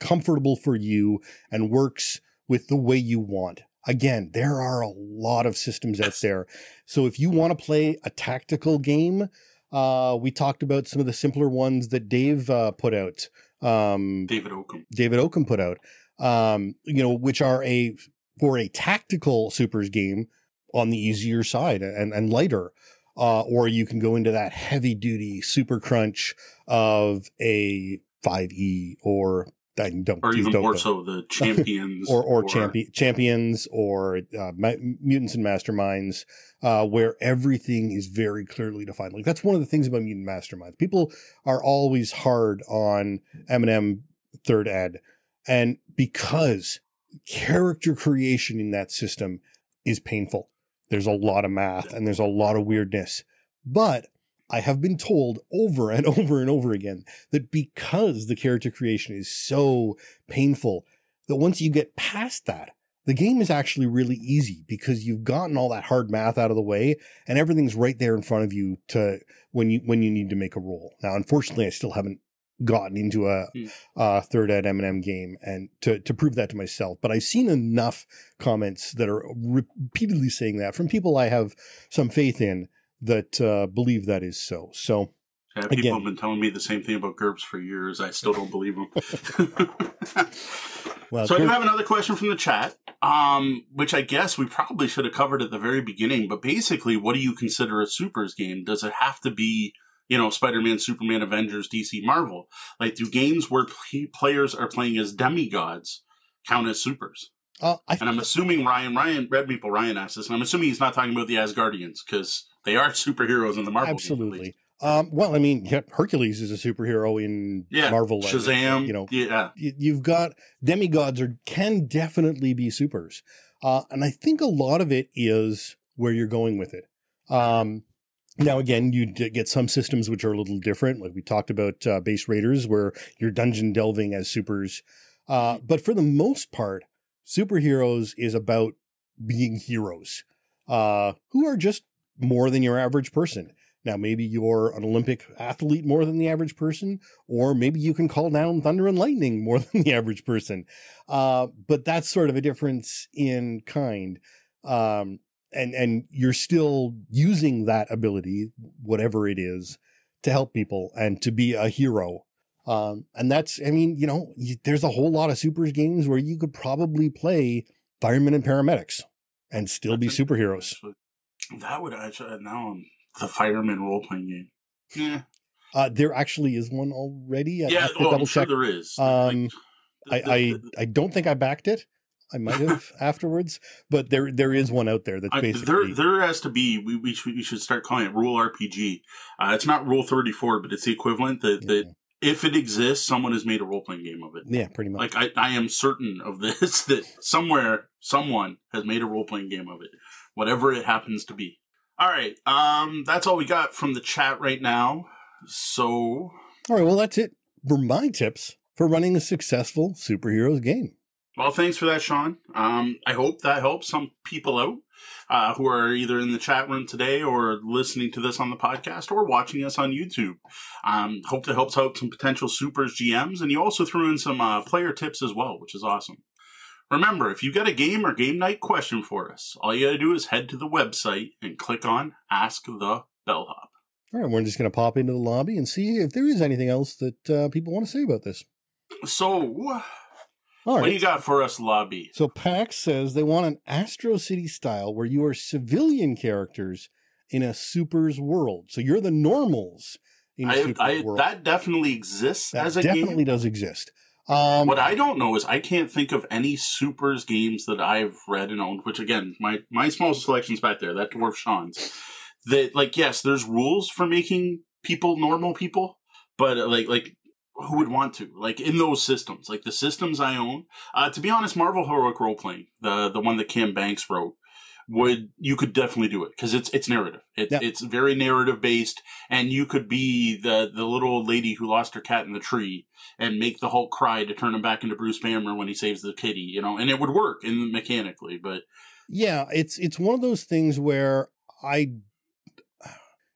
comfortable for you and works with the way you want. Again, there are a lot of systems out there. So if you want to play a tactical game, uh, we talked about some of the simpler ones that Dave uh, put out. Um,
David Oakham.
David Oakham put out, um, you know, which are a for a tactical supers game on the easier side and, and lighter. Uh, or you can go into that heavy duty super crunch of a 5e or I don't,
Or even
don't-
more so, the champions.
or or, champion, champions or uh, ma- mutants and masterminds, uh, where everything is very clearly defined. Like that's one of the things about mutant masterminds. People are always hard on M&M third ed, and because character creation in that system is painful. There's a lot of math and there's a lot of weirdness, but I have been told over and over and over again that because the character creation is so painful, that once you get past that, the game is actually really easy because you've gotten all that hard math out of the way and everything's right there in front of you to when you when you need to make a roll. Now, unfortunately, I still haven't gotten into a, uh third ed M&M game and to to prove that to myself, but I've seen enough comments that are repeatedly saying that from people I have some faith in that uh, believe that is so. So
Yeah, people
Again.
have been telling me the same thing about GURPS for years. I still don't believe them.
well,
so I do have another question from the chat, um, which I guess we probably should have covered at the very beginning. But basically, what do you consider a supers game? Does it have to be, you know, Spider-Man, Superman, Avengers, DC, Marvel? Like, do games where pl- players are playing as demigods count as supers?
uh, I
And I'm assuming Ryan, Ryan, Red Meeple, Ryan asked this, and I'm assuming he's not talking about the Asgardians because they are superheroes in the Marvel.
Absolutely. Um, well, I mean, yeah, Hercules is a superhero in
Yeah,
Marvel.
Shazam,
You know,
yeah,
you've got demigods or can definitely be supers. Uh, and I think a lot of it is where you're going with it. Um, now, again, you get some systems which are a little different. Like we talked about uh, base raiders, where you're dungeon delving as supers. Uh, but for the most part, superheroes is about being heroes uh, who are just more than your average person. Now, maybe you're an Olympic athlete more than the average person, or maybe you can call down thunder and lightning more than the average person. Uh, but that's sort of a difference in kind. Um, and, and you're still using that ability, whatever it is, to help people and to be a hero. Um, and that's, I mean, you know, you, there's a whole lot of supers games where you could probably play firemen and paramedics and still be superheroes.
Actually. That would actually now I'm the fireman role playing game. Yeah,
Uh, there actually is one already. I
yeah.
have to
Well, I'm
double
sure there is.
Um,
Like,
I, I,
the- the-
I don't think I backed it. I might have afterwards, but there there is one out there that's
I-
basically
there, there has to be. We, we, should, we should start calling it Rule RPG. Uh, it's not Rule Thirty Four, but it's the equivalent. That, that if it exists, someone has made a role playing game of it.
yeah, pretty much.
Like I, I am certain of this that somewhere someone has made a role playing game of it, whatever it happens to be. All right, um, that's all we got from the chat right now. So
All right, well that's it for my tips. for running a successful superheroes game.
Well, thanks for that, Sean. Um, I hope that helps some people out uh, who are either in the chat room today or listening to this on the podcast or watching us on YouTube. Um, hope that helps out some potential supers GMs, and you also threw in some uh, player tips as well, which is awesome. Remember, if you've got a game or game night question for us, all you got to do is head to the website and click on Ask the Bellhop.
All right, we're just going to pop into the lobby and see if there is anything else that uh, people want to say about this.
So,
All
what do you got for us, Lobby?
So Pax says they want an Astro City style where you are civilian characters in a super's world. So you're the normals in a
I,
super
I,
world.
that definitely exists
That
as a
definitely
game.
does exist. Um,
What I don't know is I can't think of any supers games that I've read and owned. Which again, my my small selection's back there. That dwarf Sean's. That like yes, there's rules for making people normal people, but uh, like like who would want to like in those systems like the systems I own. Uh, to be honest, Marvel Heroic Role Playing, the the one that Cam Banks wrote, would you could definitely do it because it's it's narrative. It,
Yeah.
It's very narrative based, and you could be the the little old lady who lost her cat in the tree and make the Hulk cry to turn him back into Bruce Banner when he saves the kitty, you know, and it would work in mechanically, but
yeah, it's it's one of those things where I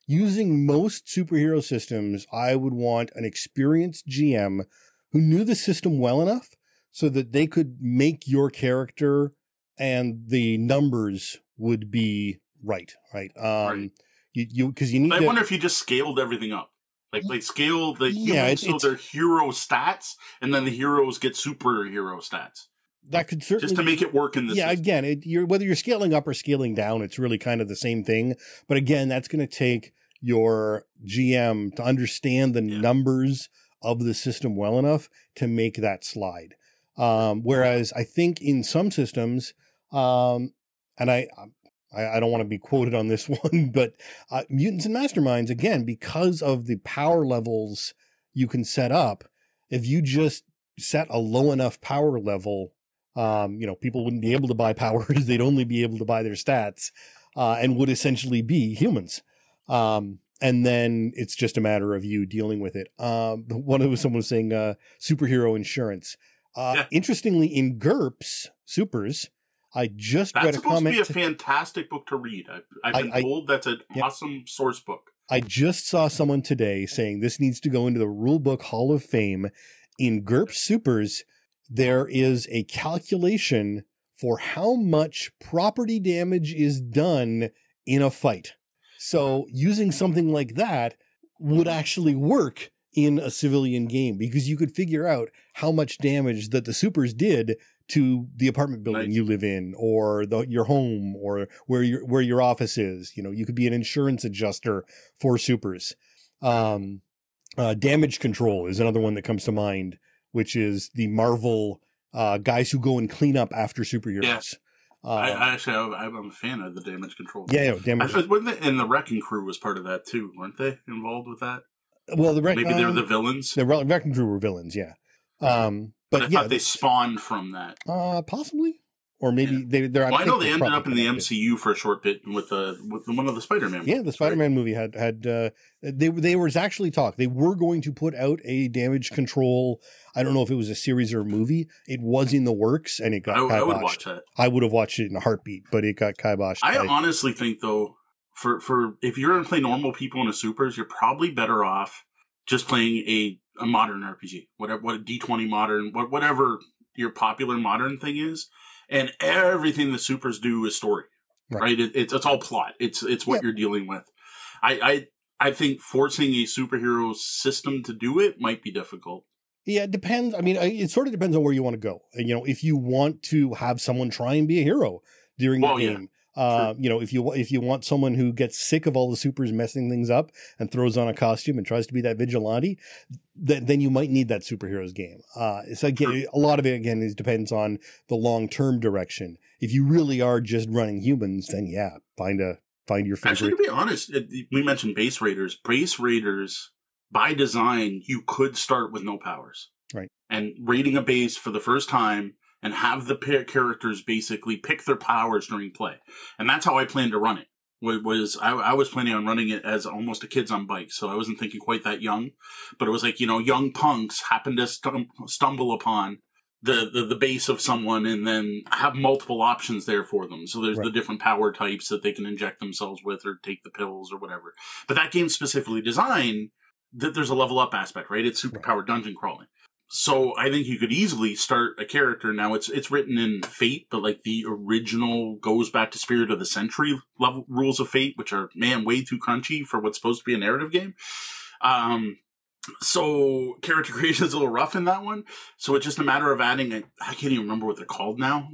using most superhero systems, I would want an experienced GM who knew the system well enough so that they could make your character and the numbers would be right, right? Um
Right.
you you because you need
I
to,
wonder if you just scaled everything up. Like like scale the
Yeah,
humans
it-
so their hero stats, and then the heroes get superhero stats,
that could certainly
just to make it work in this.
yeah
system.
again it, you're whether you're scaling up or scaling down it's really kind of the same thing but again that's going to take your gm to understand the
Yeah.
numbers of the system well enough to make that slide um, whereas i think in some systems um, and i I, I don't want to be quoted on this one, but uh, mutants and masterminds again because of the power levels you can set up. If you just set a low enough power level, um, you know, people wouldn't be able to buy powers. They'd only be able to buy their stats, uh, and would essentially be humans. Um, and then it's just a matter of you dealing with it. Um, one of someone was saying uh, superhero insurance. Uh,
Yeah.
Interestingly, in GURPS Supers, I just
That's
read a comment.
That's supposed to be a fantastic book to read. I've, I've been
I-
told that's an
Yeah.
awesome source book.
I just saw someone today saying this needs to go into the rulebook Hall of Fame. In GURPS Supers, there is a calculation for how much property damage is done in a fight. So using something like that would actually work in a civilian game because you could figure out how much damage that the supers did to the apartment building
Nice.
you live in or the, your home or where your where your office is you know you could be an insurance adjuster for supers um uh, damage control is another one that comes to mind which is the marvel uh guys who go and clean up after superheroes uh,
I, I actually, I'm I'm a fan of the damage control.
yeah, yeah damage
wasn't they- and the Wrecking Crew was part of that too, weren't they? Involved with that?
Well the
Maybe they were
um,
the villains.
the Re- wrecking crew were villains yeah um
but
but
I
yeah
thought they spawned from that.
uh possibly or maybe
Yeah.
they they're
Well, I know they ended up in the. MCU for a short bit with the with the, one of the Spider-Man.
Yeah, the Spider-Man movie had had uh, they they was actually talk. They were going to put out a damage control. I don't know if it was a series or a movie. It was in the works, and it got
Right? I, I would watch that.
I would have watched it in a heartbeat, but it got kiboshed.
I
by-
honestly think though, for for if you're gonna play normal people in a supers, you're probably better off just playing a, a modern RPG, whatever what a D twenty modern, what whatever your popular modern thing is, and everything the supers do is story,
Right.
right? It, it's it's all plot. It's it's what
Yeah.
you're dealing with. I I I think forcing a superhero system to do it might be difficult.
Yeah, it depends. I mean, it sort of depends on where you want to go. And you know, if you want to have someone try and be a hero during
Well,
the
yeah,
game, uh, you know, if you if you want someone who gets sick of all the supers messing things up and throws on a costume and tries to be that vigilante, th- then you might need that superheroes game. Uh, so again, a lot of it again is depends on the long term direction. If you really are just running humans, then yeah, find a find your
Actually,
favorite.
to be honest, it, we mentioned base raiders. Base raiders, by design, you could start with no powers.
Right.
And raiding a base for the first time and have the characters basically pick their powers during play. And that's how I plan to run it. was I, I was planning on running it as almost a kids on bikes, so I wasn't thinking quite that young, but it was like you know young punks happen to stum- stumble upon the, the the base of someone and then have multiple options there for them. So there's
Right.
the different power types that they can inject themselves with or take the pills or whatever. But that game's specifically designed that there's a level up aspect, right? It's super powered dungeon crawling. So I think you could easily start a character. Now it's it's written in Fate, but like the original goes back to Spirit of the Century level rules of Fate, which are man way too crunchy for what's supposed to be a narrative game. Um, so character creation is a little rough in that one. So it's just a matter of adding. I can't even remember what they're called now,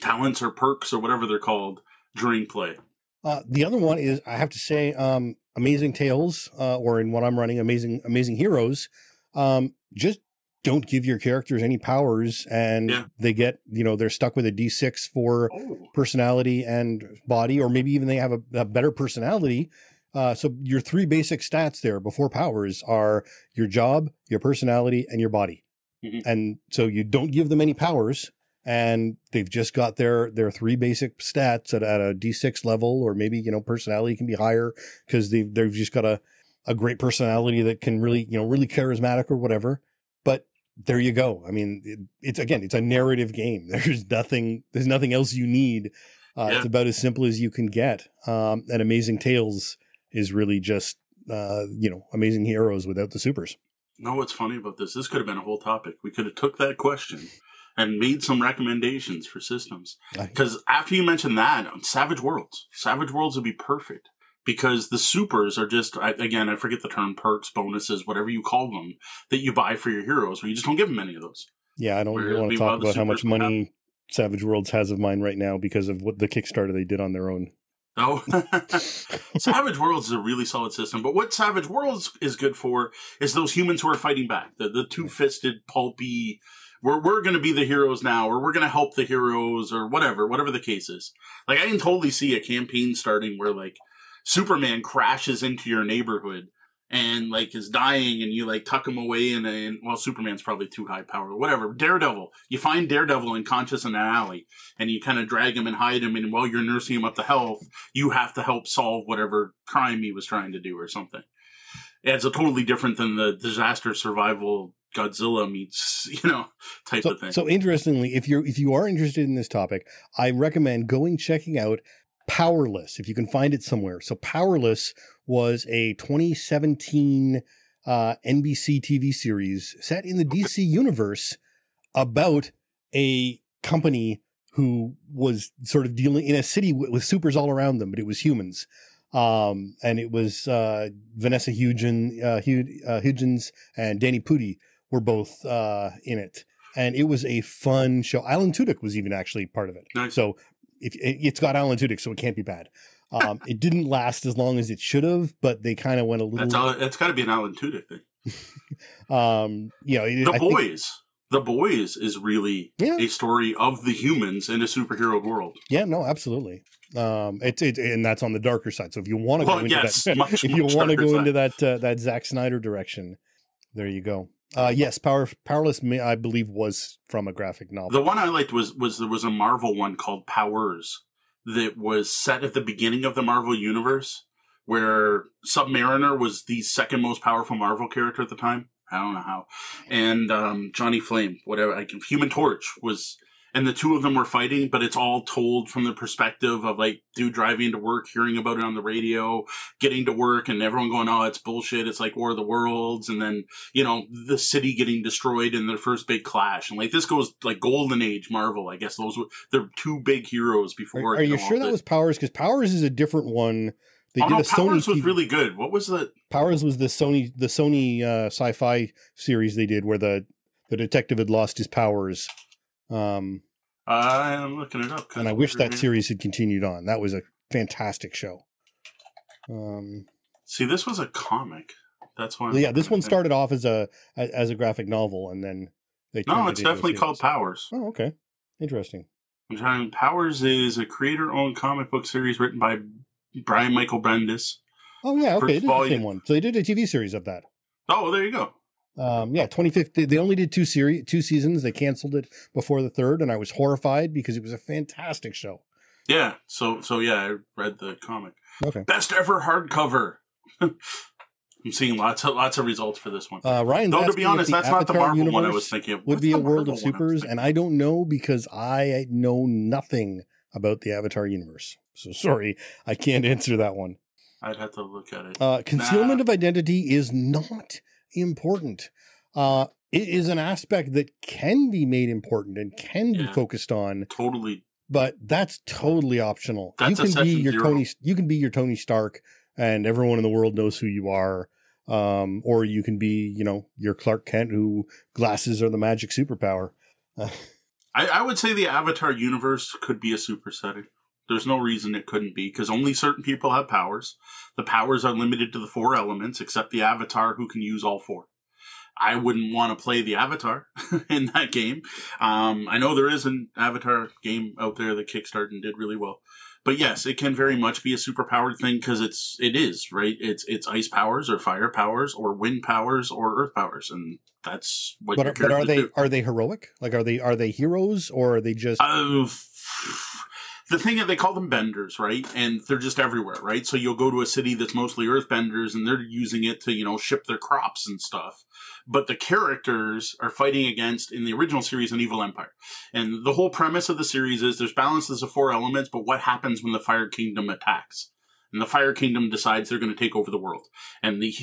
talents or perks or whatever they're called during play.
Uh, the other one is I have to say, um, Amazing Tales, uh, or in what I'm running, Amazing Amazing Heroes. Um, just don't give your characters any powers, and
Yeah.
they get you know they're stuck with a D6 for
Oh,
personality and body, or maybe even they have a, a better personality. Uh, so your three basic stats there before powers are your job, your personality, and your body.
Mhm.
And so you don't give them any powers, and they've just got their their three basic stats at, at a D6 level, or maybe you know personality can be higher because they've they've just got a a great personality that can really you know really charismatic or whatever. But there you go. I mean, it, it's again, it's a narrative game. There's nothing, there's nothing else you need. Uh,
Yeah.
It's about as simple as you can get. Um, and Amazing Tales is really just, uh, you know, amazing heroes without the supers.
know what's funny about this? This could have been a whole topic. We could have took that question and made some recommendations for systems. Because after you mentioned that, Savage Worlds, Savage Worlds would be perfect because the supers are just I, again I forget the term perks, bonuses, whatever you call them that you buy for your heroes. Where you just don't give them any of those.
Yeah, I don't really want to talk about how much money Savage Worlds has of mine right now because of what the Kickstarter they did on their own.
Oh, Savage Worlds is a really solid system. But what Savage Worlds is good for is those humans who are fighting back, the, the two fisted, pulpy, we're, we're going to be the heroes now, or we're going to help the heroes, or whatever, whatever the case is. Like, I can totally see a campaign starting where, like, Superman crashes into your neighborhood and, like, is dying, and you, like, tuck him away in a, well, Superman's probably too high power, whatever. Daredevil. You find Daredevil unconscious in an alley, and you kind of drag him and hide him, and while you're nursing him up to health, you have to help solve whatever crime he was trying to do or something. It's a totally different than the disaster survival Godzilla meets, you know, type
So,
of thing.
so interestingly, if you're if you are interested in this topic, I recommend going checking out Powerless if you can find it somewhere. So Powerless was a 2017 uh, NBC TV series set in the DC universe about a company who was sort of dealing in a city w- with supers all around them, but it was humans. Um, and it was uh, Vanessa Hudgens, uh, Hud- uh, Hudgens and Danny Pudi were both uh, in it, and it was a fun show. Alan Tudyk was even actually part of it.
Nice.
So if it, it's got Alan Tudyk, so it can't be bad. Um, it didn't last as long as it should have, but they kind of went a little.
that's all, that's got to be an Alan Tudyk thing.
um, you know, it,
The
I think-
Boys. the Boys is really
Yeah.
a story of the humans in a superhero world.
yeah, no, absolutely. Um, it's it, and that's on the darker side. So if you want to
Well,
go into
yes,
that,
much,
if you want to go
side.
into that uh, that Zack Snyder direction, there you go. Uh, yes, Power Powerless, I believe, was from a graphic novel.
The one I liked was was there was a Marvel one called Powers that was set at the beginning of the Marvel universe, where Submariner was the second most powerful Marvel character at the time. I don't know how, and um, Johnny Flame, whatever, like Human Torch was, and the two of them were fighting, but it's all told from the perspective of like dude driving to work, hearing about it on the radio, getting to work, and everyone going, "Oh, it's bullshit. It's like War of the Worlds," and then you know, the city getting destroyed in their first big clash. And like this goes like golden age Marvel, I guess those were they're two big heroes before.
are, are you sure
the-
that was Powers? Because Powers is a different one. They
Oh
did
no,
a Sony.
Powers was
TV
really good. What was the
Powers was the Sony the Sony uh, sci-fi series they did where the the detective had lost his powers. Um,
I'm looking it up,
and I wish that series had continued on. That was a fantastic show. Um,
See, this was a comic. That's why. I'm
yeah, this one
it.
started off as a as a graphic novel, and then they
No, it's
it
definitely called. Powers.
Oh, okay, interesting.
I'm trying. Powers is a creator-owned comic book series written by Brian Michael Bendis.
Oh yeah,
First
okay, it is the
volume.
same one. So they did a TV series of that.
Oh, there you go.
Um, yeah, 2015. They only did two series, two seasons. They canceled it before the third, and I was horrified because it was a fantastic show.
Yeah. So so yeah, I read the comic.
Okay.
Best ever hardcover. I'm seeing lots of lots of results for this one.
Uh, Ryan,
Though to be honest, that's not the Marvel one I was thinking. Of.
Would be a world of
I
supers,
thinking?
and I don't know because I know nothing about the Avatar universe. So sorry, I can't answer that one.
I'd have to look at it.
Uh, concealment
Nah.
of identity is not important. Uh, it is an aspect that can be made important and can be focused on,
totally.
but that's totally optional.
That's
you can be your
zero.
Tony. You can be your Tony Stark, and everyone in the world knows who you are. Um, or you can be, you know, your Clark Kent, who glasses are the magic superpower.
I, I would say the Avatar universe could be a super setting. There's no reason it couldn't be because only certain people have powers. The powers are limited to the four elements, except the Avatar who can use all four. I wouldn't want to play the Avatar in that game. Um, I know there is an Avatar game out there that kickstarted and did really well, but yes, it can very much be a superpowered thing because it's it is right. It's it's ice powers or fire powers or wind powers or earth powers, and that's what.
but, but are they
do.
are they heroic? Like, are they are they heroes or are they just?
Uh, the thing is, they call them benders, right? And they're just everywhere, right? So you'll go to a city that's mostly earth benders and they're using it to, you know, ship their crops and stuff. But the characters are fighting against, in the original series, an evil empire. And the whole premise of the series is there's balances of four elements, but what happens when the Fire Kingdom attacks? And the Fire Kingdom decides they're going to take over the world. And the,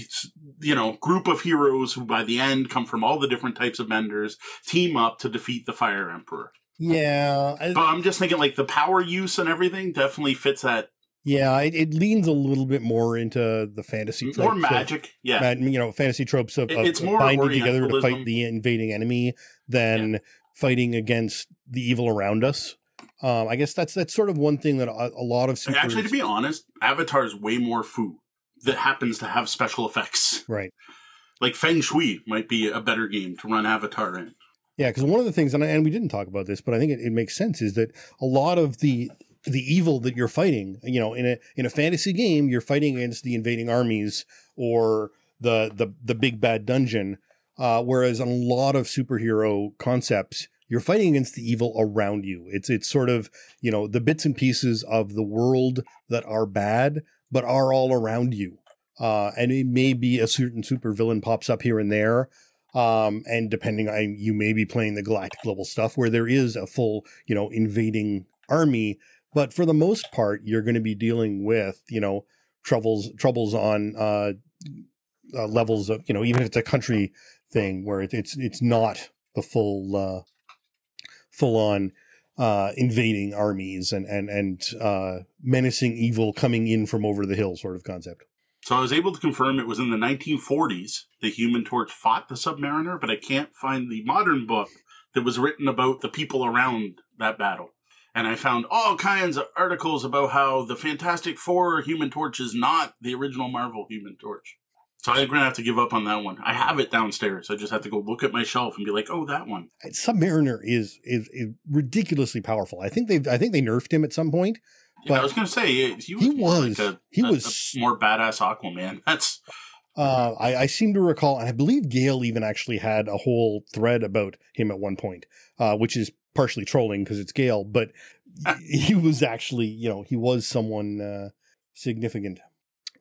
you know, group of heroes who by the end come from all the different types of benders team up to defeat the Fire Emperor.
Yeah,
But I'm just thinking, like the power use and everything definitely fits that.
yeah. It, it leans a little bit more into the fantasy,
More
tropes of-
magic, yeah.
you know, fantasy tropes of, of
it's more
binding together to fight the invading enemy than fighting against the evil around us. Um, I guess that's that's sort of one thing that a, a lot of supers,
Actually, to be honest, Avatar is way more foo that happens to have special effects.
right.
Like Feng Shui might be a better game to run Avatar in.
Yeah, because one of the things, and, I, and we didn't talk about this, but I think it, it makes sense, is that a lot of the the evil that you're fighting, you know, in a in a fantasy game, you're fighting against the invading armies or the the the big bad dungeon. Uh, whereas a lot of superhero concepts, you're fighting against the evil around you. It's it's sort of you know the bits and pieces of the world that are bad, but are all around you. Uh, and it may be a certain supervillain pops up here and there, um, and depending on you may be playing the galactic level stuff where there is a full you know invading army but for the most part you're going to be dealing with you know troubles troubles on uh, uh levels of you know even if it's a country thing where it, it's it's not the full uh full on uh invading armies and and and uh menacing evil coming in from over the hill sort of concept
So I was able to confirm it was in the 1940s the Human Torch fought the Submariner, but I can't find the modern book that was written about the people around that battle. And I found all kinds of articles about how the Fantastic Four Human Torch is not the original Marvel Human Torch. So I'm gonna have to give up on that one. I have it downstairs. I just have to go look at my shelf and be like, "Oh, that one."
submariner is, is is ridiculously powerful i think they i think they nerfed him at some point
Yeah, I was gonna say he was.
he was-
like a-
he
a-
was-
a more badass Aquaman. That's
Uh, I, I seem to recall, and I believe Gail even actually had a whole thread about him at one point, uh, which is partially trolling because it's Gail, but he was actually, you know, he was someone uh, significant.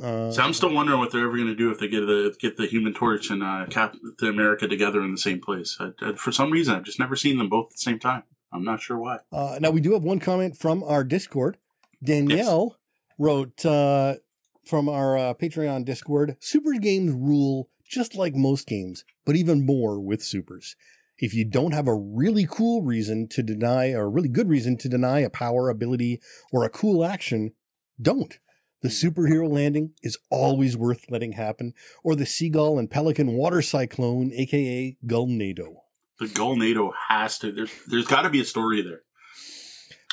Uh,
So I'm still wondering what they're ever going to do if they get the get the Human Torch and uh, Captain America together in the same place. I, I, for some reason, I've just never seen them both at the same time. I'm not sure why.
Uh, now we do have one comment from our Discord. Danielle wrote uh, from our uh, Patreon Discord: Super games rule just like most games, but even more with supers. If you don't have a really cool reason to deny, or a really good reason to deny a power, ability, or a cool action, don't. The superhero landing is always worth letting happen, or the seagull and pelican water cyclone, aka Gulnado.
The Gulnado has to. There's there's got to be a story there.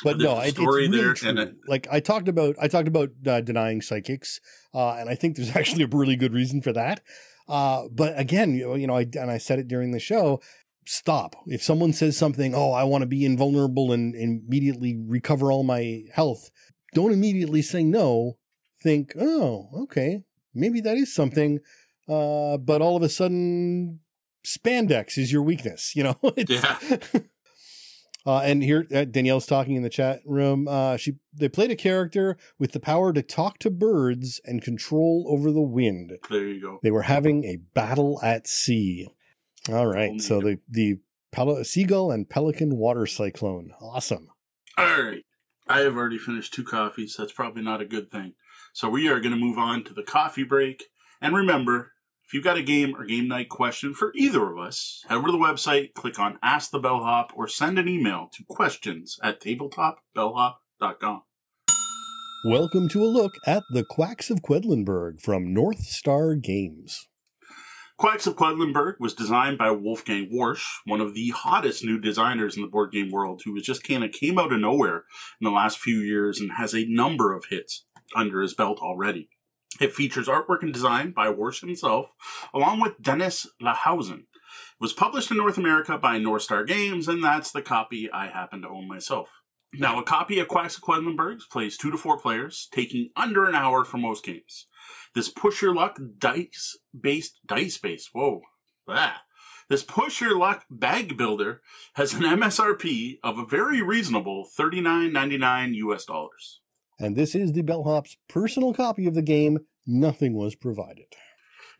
But no, it, it's really
there,
true.
it-
like I talked about, I talked about uh, denying psychics, uh, and I think there's actually a really good reason for that. Uh, but again, you know, you know, I and I said it during the show. Stop. If someone says something, oh, I want to be invulnerable and, and immediately recover all my health, don't immediately say no. Think, oh, okay, maybe that is something. Uh, but all of a sudden, spandex is your weakness. You know, It's- Uh, and here uh, Danielle's talking in the chat room. Uh, she they played a character with the power to talk to birds and control over the wind.
There you go.
They were having a battle at sea. All right,
Only
so the the pel- seagull and pelican water cyclone. Awesome.
All right. I have already finished two coffees. That's probably not a good thing. So we are going to move on to the coffee break. And remember, if you've got a game or game night question for either of us, head over to the website, click on Ask the Bellhop, or send an email to questions at tabletopbellhop.com.
Welcome to a look at the Quacks of Quedlinburg from North Star Games.
Quacks of Quedlinburg was designed by Wolfgang Warsch, one of the hottest new designers in the board game world, who was just kind of came out of nowhere in the last few years and has a number of hits under his belt already. It features artwork and design by Warsch himself, along with Dennis Lohausen. It was published in North America by North Star Games, and that's the copy I happen to own myself. Now, a copy of Quacks of Quedlinburg plays two to four players, taking under an hour for most games. This push your luck dice based dice based. Whoa. Ah. This push your luck bag builder has an MSRP of a very reasonable $39.99 US dollars.
And this is the Bellhop's personal copy of the game. Nothing was provided.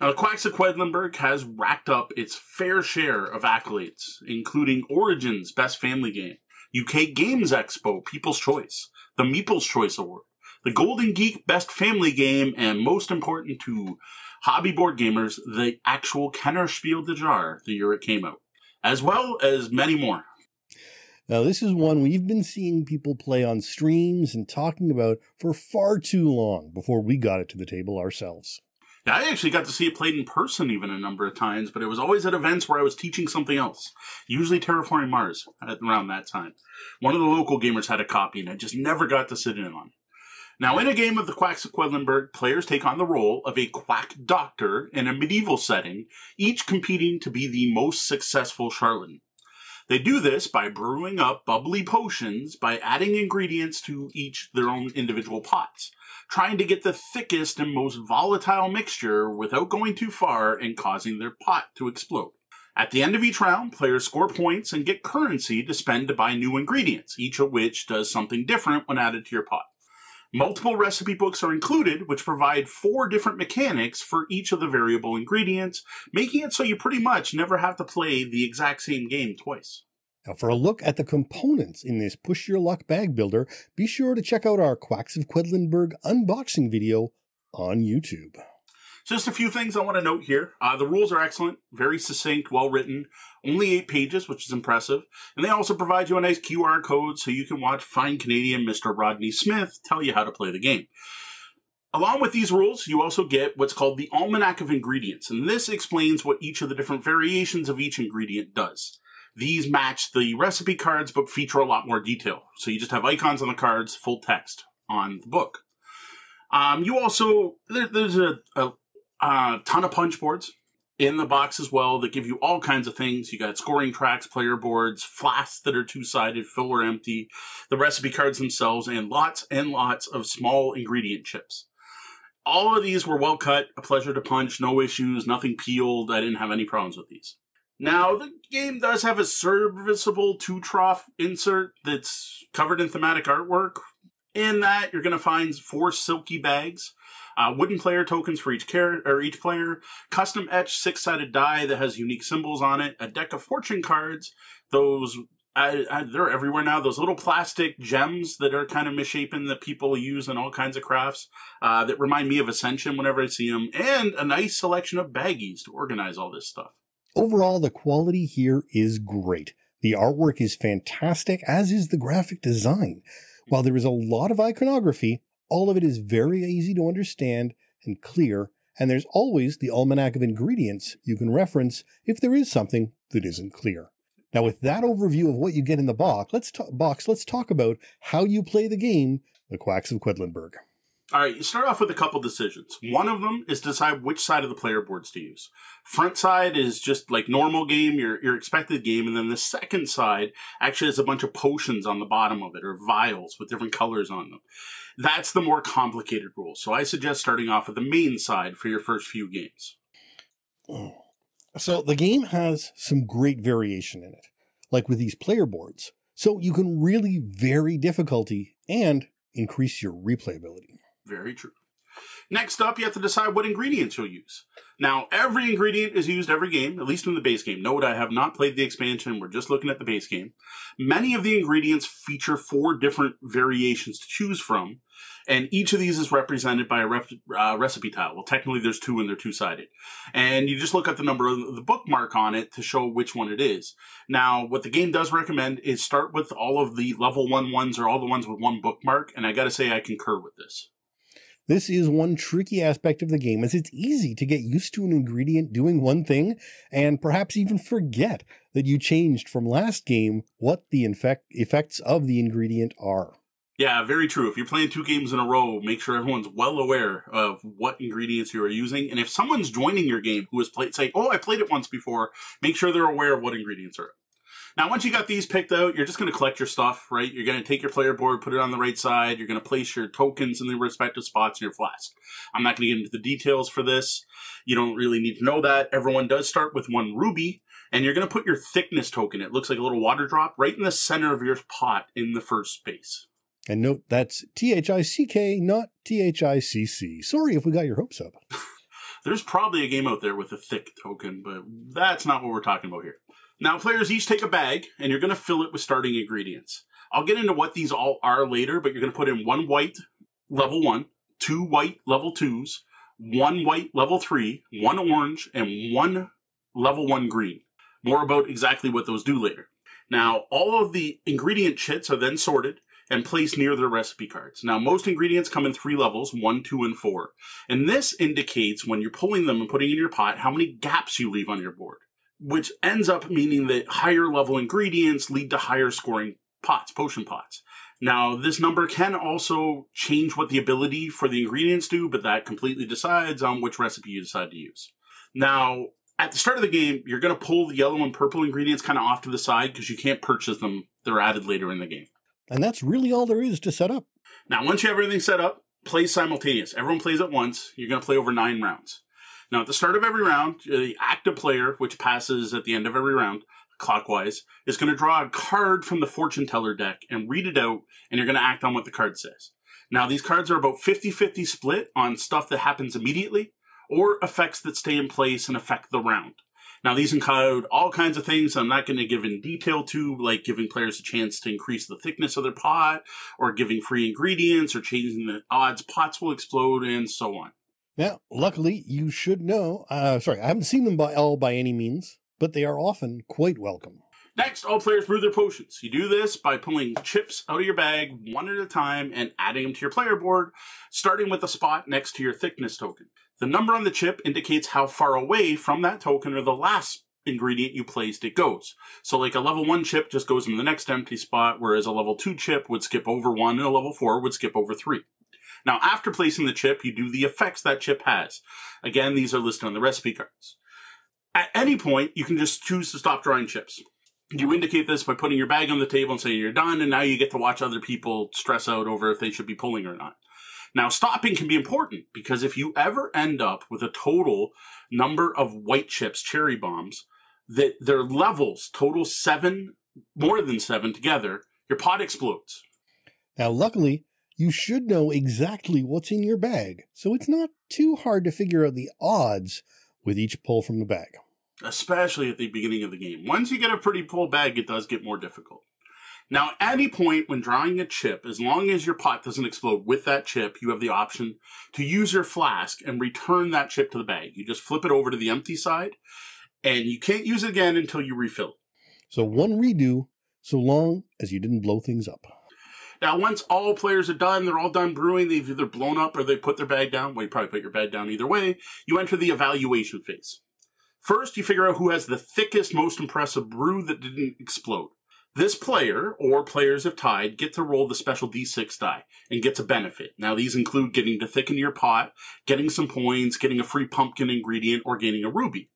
Now, Quacks of Quedlinburg has racked up its fair share of accolades, including Origins Best Family Game, UK Games Expo People's Choice, the Meeple's Choice Award, the Golden Geek Best Family Game, and most important to hobby board gamers, the actual Kennerspiel des Jahres the year it came out, as well as many more.
Now, this is one we've been seeing people play on streams and talking about for far too long before we got it to the table ourselves.
I actually got to see it played in person even a number of times, but it was always at events where I was teaching something else, usually Terraforming Mars around that time. One of the local gamers had a copy, and I just never got to sit in on. Now, in a game of the Quacks of Quedlinburg, players take on the role of a quack doctor in a medieval setting, each competing to be the most successful charlatan. They do this by brewing up bubbly potions by adding ingredients to each their own individual pots, trying to get the thickest and most volatile mixture without going too far and causing their pot to explode. At the end of each round, players score points and get currency to spend to buy new ingredients, each of which does something different when added to your pot. Multiple recipe books are included, which provide four different mechanics for each of the variable ingredients, making it so you pretty much never have to play the exact same game twice.
Now, for a look at the components in this Push Your Luck bag builder, be sure to check out our Quacks of Quedlinburg unboxing video on YouTube.
Just a few things I want to note here. Uh, the rules are excellent, very succinct, well written, only eight pages, which is impressive. And they also provide you a nice QR code so you can watch fine Canadian Mr. Rodney Smith tell you how to play the game. Along with these rules, you also get what's called the Almanac of Ingredients, and this explains what each of the different variations of each ingredient does. These match the recipe cards but feature a lot more detail. So you just have icons on the cards, full text on the book. Um, you also, there, there's a, a, a ton of punch boards in the box as well that give you all kinds of things. You got scoring tracks, player boards, flasks that are two sided, fill or empty, the recipe cards themselves, and lots and lots of small ingredient chips. All of these were well cut, a pleasure to punch, no issues, nothing peeled. I didn't have any problems with these. Now, the game does have a serviceable two trough insert that's covered in thematic artwork. In that, you're going to find four silky bags, uh, wooden player tokens for each char- or each player, custom etched six sided die that has unique symbols on it, a deck of fortune cards, those I, I, they're everywhere now. Those little plastic gems that are kind of misshapen that people use in all kinds of crafts uh, that remind me of Ascension whenever I see them, and a nice selection of baggies to organize all this stuff.
Overall, the quality here is great. The artwork is fantastic, as is the graphic design. While there is a lot of iconography, all of it is very easy to understand and clear, and there's always the almanac of ingredients you can reference if there is something that isn't clear. Now, with that overview of what you get in the box, let's talk, box, let's talk about how you play the game, The Quacks of Quedlinburg.
All right, you start off with a couple decisions. One of them is decide which side of the player boards to use. Front side is just like normal game, your, your expected game, and then the second side actually has a bunch of potions on the bottom of it, or vials with different colors on them. That's the more complicated rule. So I suggest starting off with the main side for your first few games. Oh.
So the game has some great variation in it. Like with these player boards, So you can really vary difficulty and increase your replayability.
Very true. Next up, you have to decide what ingredients you'll use. Now, every ingredient is used every game, at least in the base game. Note I have not played the expansion, we're just looking at the base game. Many of the ingredients feature four different variations to choose from, and each of these is represented by a rep, uh, recipe tile. Well, technically there's two and they're two-sided. And you just look at the number of the bookmark on it to show which one it is. Now, what the game does recommend is start with all of the level one ones or all the ones with one bookmark, and I gotta say I concur with this.
This is one tricky aspect of the game as it's easy to get used to an ingredient doing one thing and perhaps even forget that you changed from last game what the infect effects of the ingredient are.
Yeah, very true. If you're playing two games in a row, make sure everyone's well aware of what ingredients you are using. And if someone's joining your game who has played, say, oh, I played it once before, make sure they're aware of what ingredients are. Now, once you got these picked out, you're just going to collect your stuff, right? You're going to take your player board, put it on the right side. You're going to place your tokens in the respective spots in your flask. I'm not going to get into the details for this. You don't really need to know that. Everyone does start with one ruby, and you're going to put your thickness token. It looks like a little water drop right in the center of your pot in the first space.
And note that's T H I C K, not T H I C C. Sorry if we got your hopes up.
There's probably a game out there with a thick token, but that's not what we're talking about here. Now, players each take a bag, and you're going to fill it with starting ingredients. I'll get into what these all are later, but you're going to put in one white level one, two white level twos, one white level three, one orange, and one level one green. More about exactly what those do later. Now, all of the ingredient chits are then sorted and placed near their recipe cards. Now, most ingredients come in three levels, one, two, and four. And this indicates when you're pulling them and putting in your pot how many gaps you leave on your board which ends up meaning that higher level ingredients lead to higher scoring pots, potion pots. Now, this number can also change what the ability for the ingredients do, but that completely decides on which recipe you decide to use. Now, at the start of the game, you're going to pull the yellow and purple ingredients kind of off to the side because you can't purchase them. They're added later in the game.
And that's really all there is to set up.
Now, once you have everything set up, play simultaneous. Everyone plays at once. You're going to play over nine rounds. Now, at the start of every round, uh, the active player, which passes at the end of every round, clockwise, is going to draw a card from the fortune teller deck and read it out, and you're going to act on what the card says. Now, these cards are about 50 50 split on stuff that happens immediately or effects that stay in place and affect the round. Now, these include all kinds of things I'm not going to give in detail to, like giving players a chance to increase the thickness of their pot, or giving free ingredients, or changing the odds pots will explode, and so on.
Now, luckily, you should know. Uh, sorry, I haven't seen them by all by any means, but they are often quite welcome.
Next, all players brew their potions. You do this by pulling chips out of your bag one at a time and adding them to your player board, starting with the spot next to your thickness token. The number on the chip indicates how far away from that token or the last ingredient you placed it goes. So like a level 1 chip just goes in the next empty spot, whereas a level 2 chip would skip over 1 and a level 4 would skip over 3. Now, after placing the chip, you do the effects that chip has. Again, these are listed on the recipe cards. At any point, you can just choose to stop drawing chips. You indicate this by putting your bag on the table and saying you're done, and now you get to watch other people stress out over if they should be pulling or not. Now, stopping can be important because if you ever end up with a total number of white chips, cherry bombs, that their levels total seven, more than seven together, your pot explodes.
Now, luckily, you should know exactly what's in your bag, so it's not too hard to figure out the odds with each pull from the bag.
Especially at the beginning of the game. Once you get a pretty full bag, it does get more difficult. Now, at any point when drawing a chip, as long as your pot doesn't explode with that chip, you have the option to use your flask and return that chip to the bag. You just flip it over to the empty side, and you can't use it again until you refill it.
So one redo, so long as you didn't blow things up.
Now, once all players are done, they're all done brewing, they've either blown up or they put their bag down. Well, you probably put your bag down either way. You enter the evaluation phase. First, you figure out who has the thickest, most impressive brew that didn't explode. This player, or players if tied, get to roll the special d6 die and gets a benefit. Now, these include getting to thicken your pot, getting some points, getting a free pumpkin ingredient, or gaining a ruby.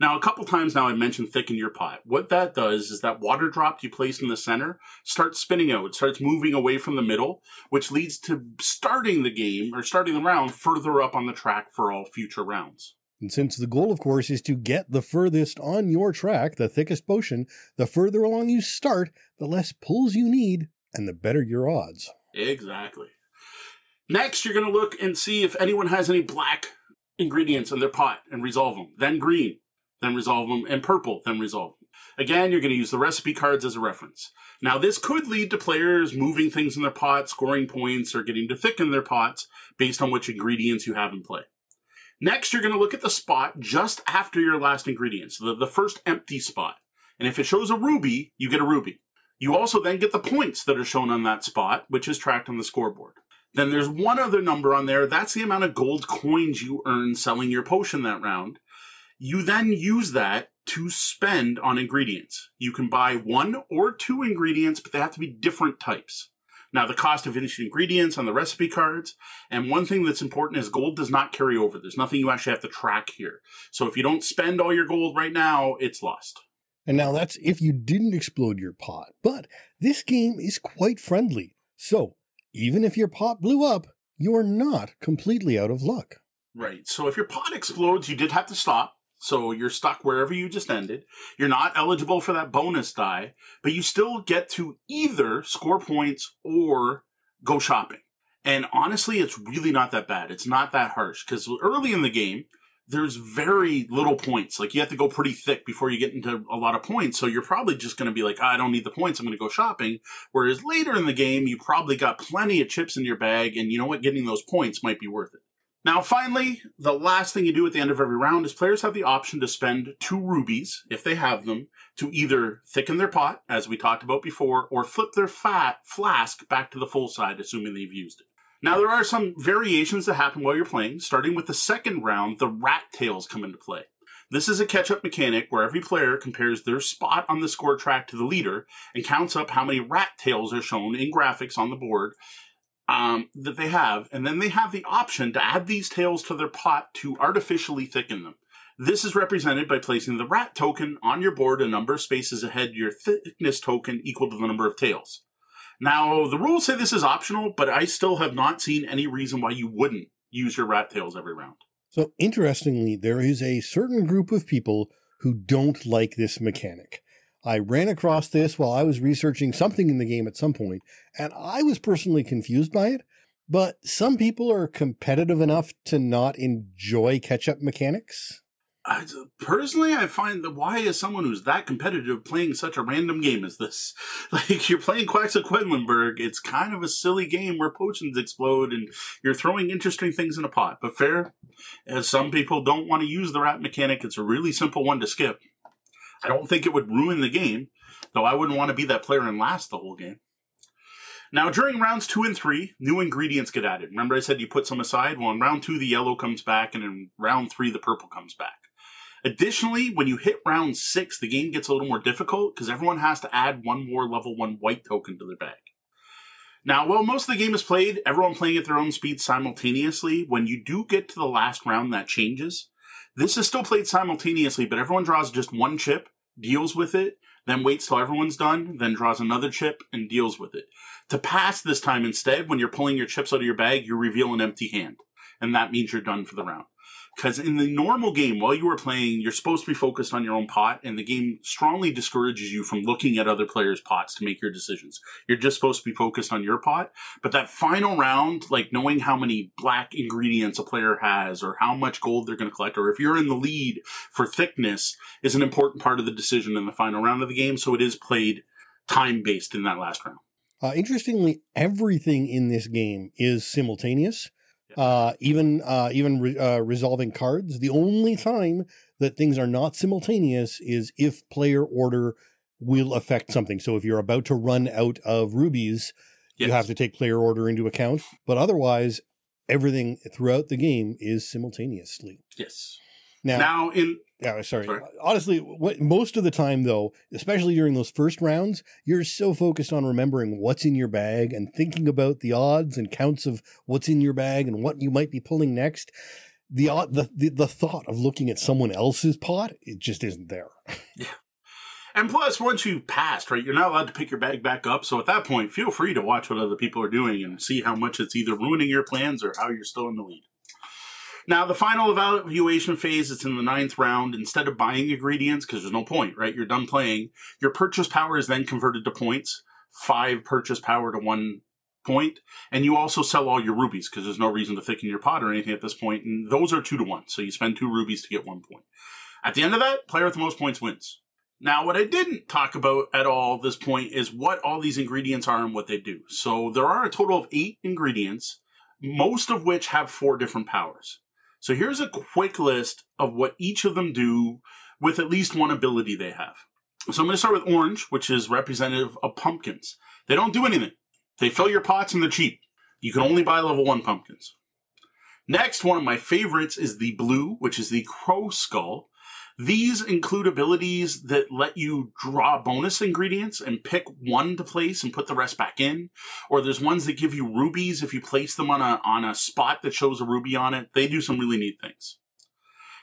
Now, a couple times now I mentioned thicken your pot. What that does is that water drop you place in the center starts spinning out. It starts moving away from the middle, which leads to starting the game or starting the round further up on the track for all future rounds.
And since the goal, of course, is to get the furthest on your track, the thickest potion, the further along you start, the less pulls you need, and the better your odds.
Exactly. Next, you're going to look and see if anyone has any black ingredients in their pot and resolve them. Then green, then resolve them, and purple, then resolve them. Again, you're going to use the recipe cards as a reference. Now, this could lead to players moving things in their pot, scoring points, or getting to thicken their pots based on which ingredients you have in play. Next, you're going to look at the spot just after your last ingredients, the, the first empty spot. And if it shows a ruby, you get a ruby. You also then get the points that are shown on that spot, which is tracked on the scoreboard. Then there's one other number on there. That's the amount of gold coins you earn selling your potion that round. You then use that to spend on ingredients. You can buy one or two ingredients, but they have to be different types. Now, the cost of each ingredients on the recipe cards, and one thing that's important is gold does not carry over. There's nothing you actually have to track here. So if you don't spend all your gold right now, it's lost.
And now that's if you didn't explode your pot. But this game is quite friendly. So even if your pot blew up, you are not completely out of luck.
Right. So if your pot explodes, you did have to stop. So you're stuck wherever you just ended. You're not eligible for that bonus die, but you still get to either score points or go shopping. And honestly, it's really not that bad. It's not that harsh because early in the game, there's very little points. Like you have to go pretty thick before you get into a lot of points. So you're probably just going to be like, oh, I don't need the points. I'm going to go shopping. Whereas later in the game, you probably got plenty of chips in your bag. And you know what? Getting those points might be worth it. Now, finally, the last thing you do at the end of every round is players have the option to spend two rubies, if they have them, to either thicken their pot, as we talked about before, or flip their fat flask back to the full side, assuming they've used it. Now, there are some variations that happen while you're playing. Starting with the second round, the rat tails come into play. This is a catch up mechanic where every player compares their spot on the score track to the leader and counts up how many rat tails are shown in graphics on the board um, that they have, and then they have the option to add these tails to their pot to artificially thicken them. This is represented by placing the rat token on your board a number of spaces ahead your thickness token equal to the number of tails. Now, the rules say this is optional, but I still have not seen any reason why you wouldn't use your rat tails every round.
So, interestingly, there is a certain group of people who don't like this mechanic. I ran across this while I was researching something in the game at some point, and I was personally confused by it. But some people are competitive enough to not enjoy catch up mechanics.
I, personally, I find that why is someone who's that competitive playing such a random game as this? Like, you're playing Quacks of Quedlinburg, it's kind of a silly game where potions explode and you're throwing interesting things in a pot. But fair, as some people don't want to use the rat mechanic, it's a really simple one to skip. I don't think it would ruin the game, though I wouldn't want to be that player and last the whole game. Now, during rounds two and three, new ingredients get added. Remember, I said you put some aside? Well, in round two, the yellow comes back, and in round three, the purple comes back. Additionally, when you hit round six, the game gets a little more difficult because everyone has to add one more level one white token to their bag. Now, while most of the game is played, everyone playing at their own speed simultaneously, when you do get to the last round, that changes. This is still played simultaneously, but everyone draws just one chip, deals with it, then waits till everyone's done, then draws another chip and deals with it. To pass this time instead, when you're pulling your chips out of your bag, you reveal an empty hand. And that means you're done for the round. Because in the normal game, while you are playing, you're supposed to be focused on your own pot, and the game strongly discourages you from looking at other players' pots to make your decisions. You're just supposed to be focused on your pot. But that final round, like knowing how many black ingredients a player has, or how much gold they're going to collect, or if you're in the lead for thickness, is an important part of the decision in the final round of the game. So it is played time based in that last round.
Uh, interestingly, everything in this game is simultaneous uh, even uh, even re- uh, resolving cards. The only time that things are not simultaneous is if player order will affect something. So if you're about to run out of rubies, yes. you have to take player order into account. But otherwise, everything throughout the game is simultaneously.
Yes. Now, now in
yeah, sorry. sorry. Honestly, what, most of the time, though, especially during those first rounds, you're so focused on remembering what's in your bag and thinking about the odds and counts of what's in your bag and what you might be pulling next. The, the the the thought of looking at someone else's pot, it just isn't there.
Yeah. And plus, once you've passed, right, you're not allowed to pick your bag back up. So at that point, feel free to watch what other people are doing and see how much it's either ruining your plans or how you're still in the lead. Now, the final evaluation phase, it's in the ninth round. Instead of buying ingredients, because there's no point, right? You're done playing. Your purchase power is then converted to points. Five purchase power to one point. And you also sell all your rubies because there's no reason to thicken your pot or anything at this point. And those are two to one. So you spend two rubies to get one point. At the end of that, player with the most points wins. Now, what I didn't talk about at all this point is what all these ingredients are and what they do. So there are a total of eight ingredients, most of which have four different powers. So here's a quick list of what each of them do with at least one ability they have. So I'm going to start with orange, which is representative of pumpkins. They don't do anything. They fill your pots and they're cheap. You can only buy level one pumpkins. Next, one of my favorites is the blue, which is the crow skull. These include abilities that let you draw bonus ingredients and pick one to place and put the rest back in. Or there's ones that give you rubies if you place them on a, on a spot that shows a ruby on it. They do some really neat things.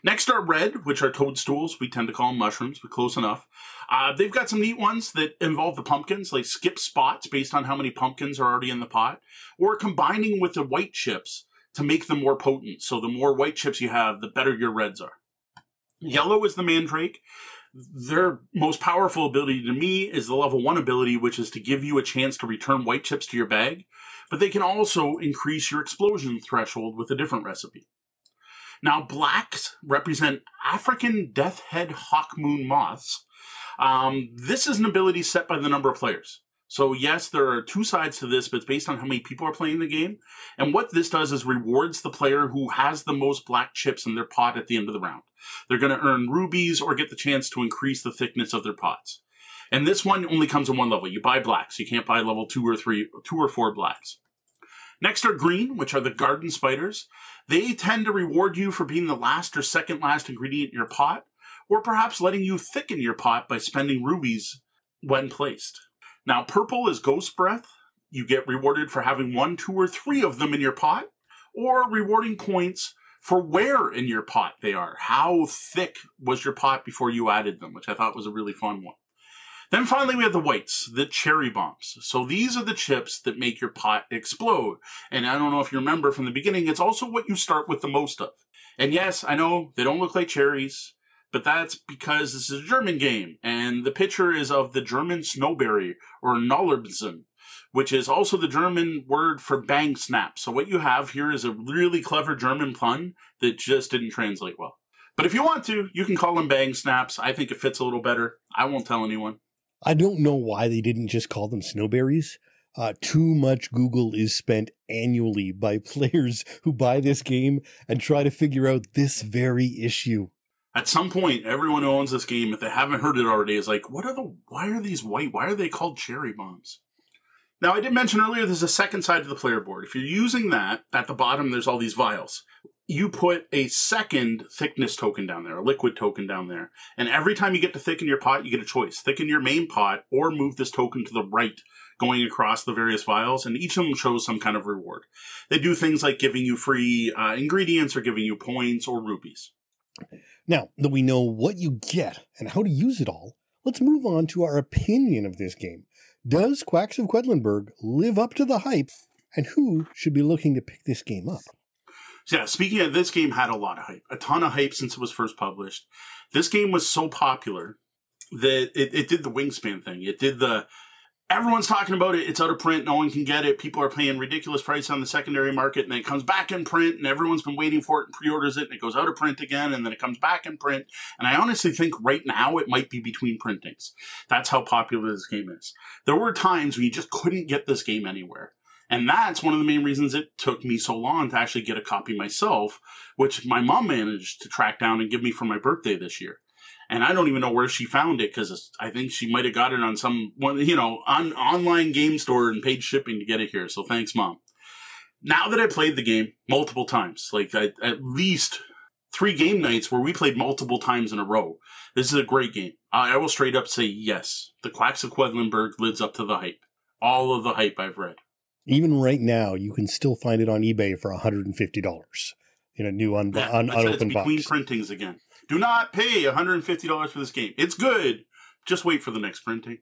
Next are red, which are toadstools. We tend to call them mushrooms, but close enough. Uh, they've got some neat ones that involve the pumpkins, like skip spots based on how many pumpkins are already in the pot, or combining with the white chips to make them more potent. So the more white chips you have, the better your reds are. Yellow is the Mandrake. Their most powerful ability to me is the level one ability, which is to give you a chance to return white chips to your bag, but they can also increase your explosion threshold with a different recipe. Now, blacks represent African death head hawk moon moths. Um, this is an ability set by the number of players. So yes, there are two sides to this, but it's based on how many people are playing the game. And what this does is rewards the player who has the most black chips in their pot at the end of the round. They're going to earn rubies or get the chance to increase the thickness of their pots. And this one only comes in one level. You buy blacks. You can't buy level two or three, two or four blacks. Next are green, which are the garden spiders. They tend to reward you for being the last or second last ingredient in your pot, or perhaps letting you thicken your pot by spending rubies when placed. Now, purple is ghost breath. You get rewarded for having one, two, or three of them in your pot, or rewarding points for where in your pot they are. How thick was your pot before you added them, which I thought was a really fun one. Then finally, we have the whites, the cherry bombs. So these are the chips that make your pot explode. And I don't know if you remember from the beginning, it's also what you start with the most of. And yes, I know they don't look like cherries, but that's because this is a German game. And the picture is of the German snowberry or Knallerbsen, which is also the German word for bang snap. So what you have here is a really clever German pun that just didn't translate well. But if you want to, you can call them bang snaps. I think it fits a little better. I won't tell anyone.
I don't know why they didn't just call them snowberries. Uh, too much Google is spent annually by players who buy this game and try to figure out this very issue.
At some point, everyone who owns this game, if they haven't heard it already, is like, what are the, why are these white? Why are they called cherry bombs? Now, I did mention earlier there's a second side to the player board. If you're using that, at the bottom, there's all these vials you put a second thickness token down there, a liquid token down there. And every time you get to thicken your pot, you get a choice. Thicken your main pot or move this token to the right, going across the various vials. And each of them shows some kind of reward. They do things like giving you free uh, ingredients or giving you points or rubies.
Now that we know what you get and how to use it all, let's move on to our opinion of this game. Does Quacks of Quedlinburg live up to the hype? And who should be looking to pick this game up?
Yeah, speaking of this game had a lot of hype, a ton of hype since it was first published. This game was so popular that it, it did the wingspan thing. It did the everyone's talking about it. It's out of print. No one can get it. People are paying ridiculous price on the secondary market, and then it comes back in print, and everyone's been waiting for it and pre-orders it, and it goes out of print again, and then it comes back in print. And I honestly think right now it might be between printings. That's how popular this game is. There were times when you just couldn't get this game anywhere. And that's one of the main reasons it took me so long to actually get a copy myself, which my mom managed to track down and give me for my birthday this year. And I don't even know where she found it because I think she might have got it on some one, you know, on online game store and paid shipping to get it here. So thanks, mom. Now that I played the game multiple times, like I, at least three game nights where we played multiple times in a row, this is a great game. I will straight up say yes. The Quacks of Quedlinburg lives up to the hype. All of the hype I've read.
Even right now, you can still find it on eBay for $150 in a new un-
Yeah,
un-
I
unopened
between
box.
printings again. Do not pay $150 for this game. It's good. Just wait for the next printing.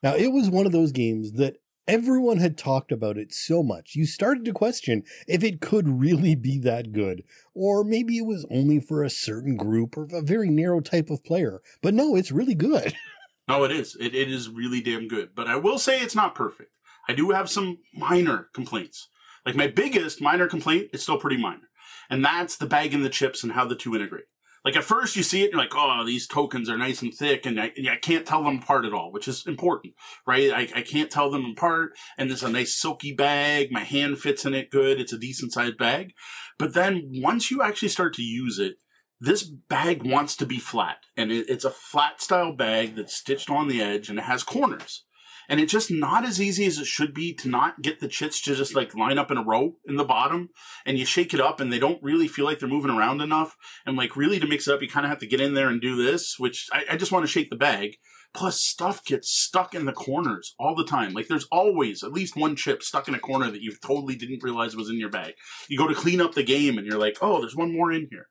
Now, it was one of those games that Everyone had talked about it so much, you started to question if it could really be that good, or maybe it was only for a certain group or a very narrow type of player. But no, it's really good.
No, it is. It, it is really damn good. But I will say it's not perfect. I do have some minor complaints. Like my biggest minor complaint is still pretty minor. And that's the bag and the chips and how the two integrate. Like at first you see it, you're like, oh, these tokens are nice and thick, and I, I can't tell them apart at all, which is important, right? I, I can't tell them apart, and it's a nice silky bag. My hand fits in it good. It's a decent sized bag. But then once you actually start to use it, this bag wants to be flat, and it, it's a flat style bag that's stitched on the edge, and it has corners and it's just not as easy as it should be to not get the chits to just like line up in a row in the bottom and you shake it up and they don't really feel like they're moving around enough. And like really to mix it up you kind of have to get in there and do this which I, I just want to shake the bag. Plus stuff gets stuck in the corners all the time. Like there's always at least one chip stuck in a corner that you totally didn't realize was in your bag. You go to clean up the game and you're like oh there's one more in here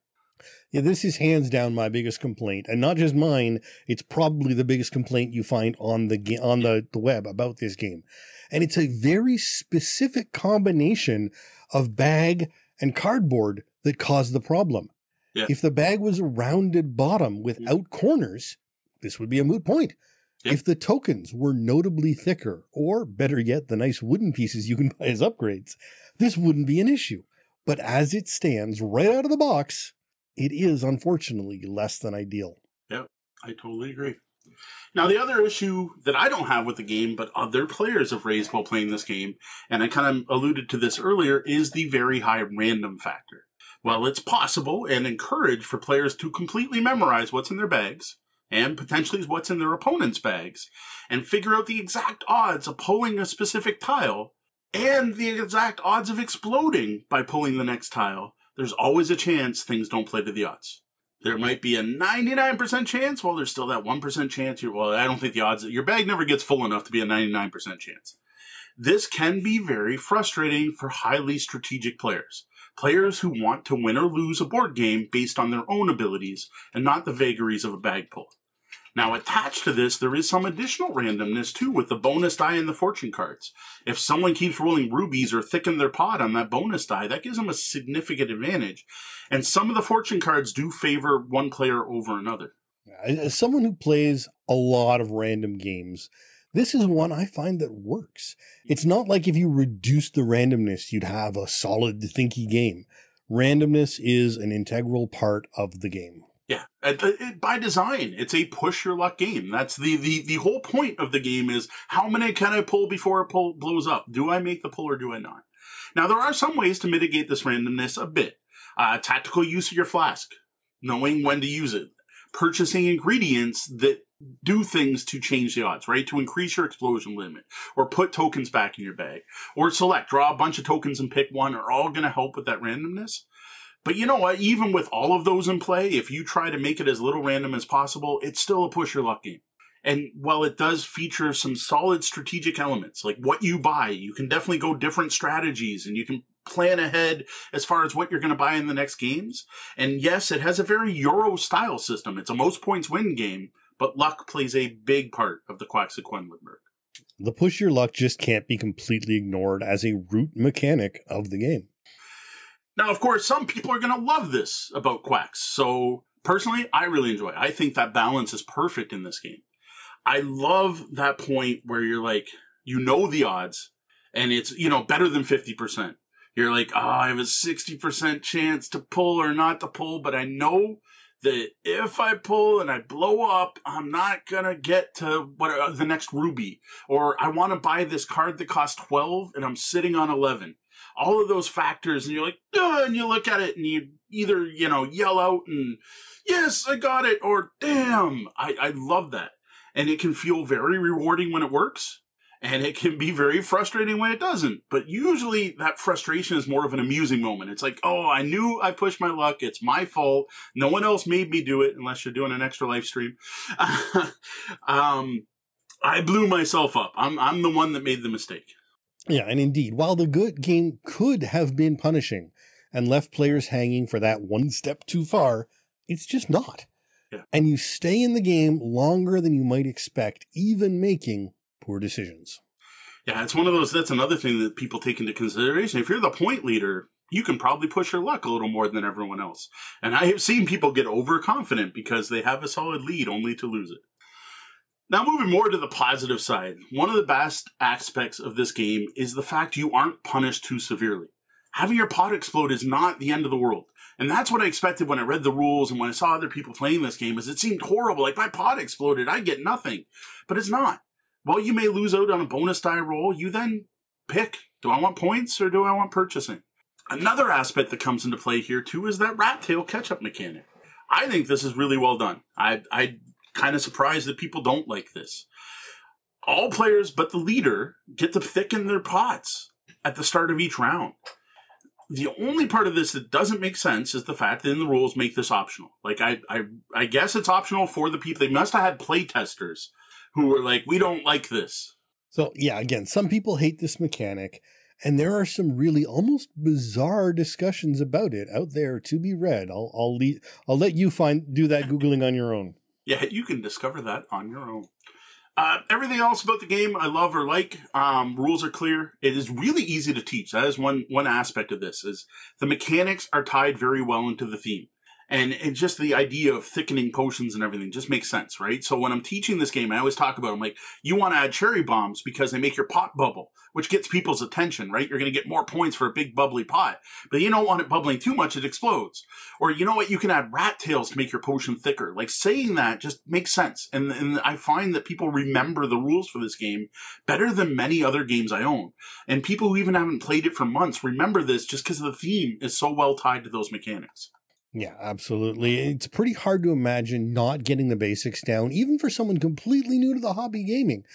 yeah, this is hands down my biggest complaint, and not just mine. It's probably the biggest complaint you find on the ga- on the, the web about this game, and it's a very specific combination of bag and cardboard that caused the problem.
Yeah.
If the bag was a rounded bottom mm-hmm. without corners, this would be a moot point.
Yeah.
If the tokens were notably thicker, or better yet, the nice wooden pieces you can buy as upgrades, this wouldn't be an issue. But as it stands right out of the box, it is unfortunately less than ideal.
Yep, I totally agree. Now, the other issue that I don't have with the game, but other players have raised while playing this game, and I kind of alluded to this earlier, is the very high random factor. While it's possible and encouraged for players to completely memorize what's in their bags and potentially what's in their opponent's bags and figure out the exact odds of pulling a specific tile and the exact odds of exploding by pulling the next tile there's always a chance things don't play to the odds. There might be a 99% chance, well, there's still that 1% chance. You're, well, I don't think the odds, your bag never gets full enough to be a 99% chance. This can be very frustrating for highly strategic players. Players who want to win or lose a board game based on their own abilities and not the vagaries of a bag pull. Now, attached to this, there is some additional randomness too with the bonus die and the fortune cards. If someone keeps rolling rubies or thicken their pot on that bonus die, that gives them a significant advantage. And some of the fortune cards do favor one player over another.
As someone who plays a lot of random games, this is one I find that works. It's mm-hmm. not like if you reduce the randomness, you'd have a solid, thinky game. Randomness is an integral part of the game.
Yeah, by design, it's a push your luck game. That's the, the the whole point of the game is how many can I pull before it pull, blows up? Do I make the pull or do I not? Now there are some ways to mitigate this randomness a bit. Uh, tactical use of your flask, knowing when to use it, purchasing ingredients that do things to change the odds, right? To increase your explosion limit, or put tokens back in your bag, or select, draw a bunch of tokens and pick one, are all going to help with that randomness. But you know what? Even with all of those in play, if you try to make it as little random as possible, it's still a push your luck game. And while it does feature some solid strategic elements, like what you buy, you can definitely go different strategies and you can plan ahead as far as what you're going to buy in the next games. And yes, it has a very Euro style system. It's a most points win game, but luck plays a big part of the Quacks of Quedlinburg.
The push your luck just can't be completely ignored as a root mechanic of the game.
Now, of course, some people are going to love this about Quacks. So personally, I really enjoy it. I think that balance is perfect in this game. I love that point where you're like, you know the odds and it's, you know, better than 50%. You're like, oh, I have a 60% chance to pull or not to pull, but I know that if I pull and I blow up, I'm not gonna get to what uh, the next ruby, or I want to buy this card that costs 12 and I'm sitting on 11 all of those factors, and you're like, and you look at it and you either, you know, yell out and, yes, I got it, or damn, I, I love that. And it can feel very rewarding when it works, and it can be very frustrating when it doesn't. But usually that frustration is more of an amusing moment. It's like, oh, I knew I pushed my luck. It's my fault. No one else made me do it unless you're doing an extra live stream. um, I blew myself up. I'm, I'm the one that made the mistake.
Yeah, and indeed, while the good game could have been punishing and left players hanging for that one step too far, it's just not.
Yeah.
And you stay in the game longer than you might expect, even making poor decisions.
Yeah, it's one of those. That's another thing that people take into consideration. If you're the point leader, you can probably push your luck a little more than everyone else. And I have seen people get overconfident because they have a solid lead only to lose it. Now, moving more to the positive side, one of the best aspects of this game is the fact you aren't punished too severely. Having your pot explode is not the end of the world. And that's what I expected when I read the rules and when I saw other people playing this game is it seemed horrible. Like my pot exploded, I get nothing. But it's not. While you may lose out on a bonus die roll, you then pick, do I want points or do I want purchasing? Another aspect that comes into play here too is that rat tail catch-up mechanic. I think this is really well done. I, I kind of surprised that people don't like this. All players but the leader get to thicken their pots at the start of each round. The only part of this that doesn't make sense is the fact that in the rules make this optional. Like I, I, I guess it's optional for the people. They must have had play testers who were like, "We don't like this."
So yeah, again, some people hate this mechanic, and there are some really almost bizarre discussions about it out there to be read. I'll I'll lead, I'll let you find do that googling on your own.
Yeah, you can discover that on your own. Uh, everything else about the game I love or like. Um, rules are clear. It is really easy to teach. That is one one aspect of this. Is the mechanics are tied very well into the theme and and just the idea of thickening potions and everything just makes sense, right? So when I'm teaching this game, I always talk about I'm like, you want to add cherry bombs because they make your pot bubble, which gets people's attention, right? You're going to get more points for a big bubbly pot, but you don't want it bubbling too much; it explodes. Or you know what? You can add rat tails to make your potion thicker. Like saying that just makes sense, and and I find that people remember the rules for this game better than many other games I own, and people who even haven't played it for months remember this just because the theme is so well tied to those mechanics.
Yeah, absolutely. It's pretty hard to imagine not getting the basics down, even for someone completely new to the hobby gaming,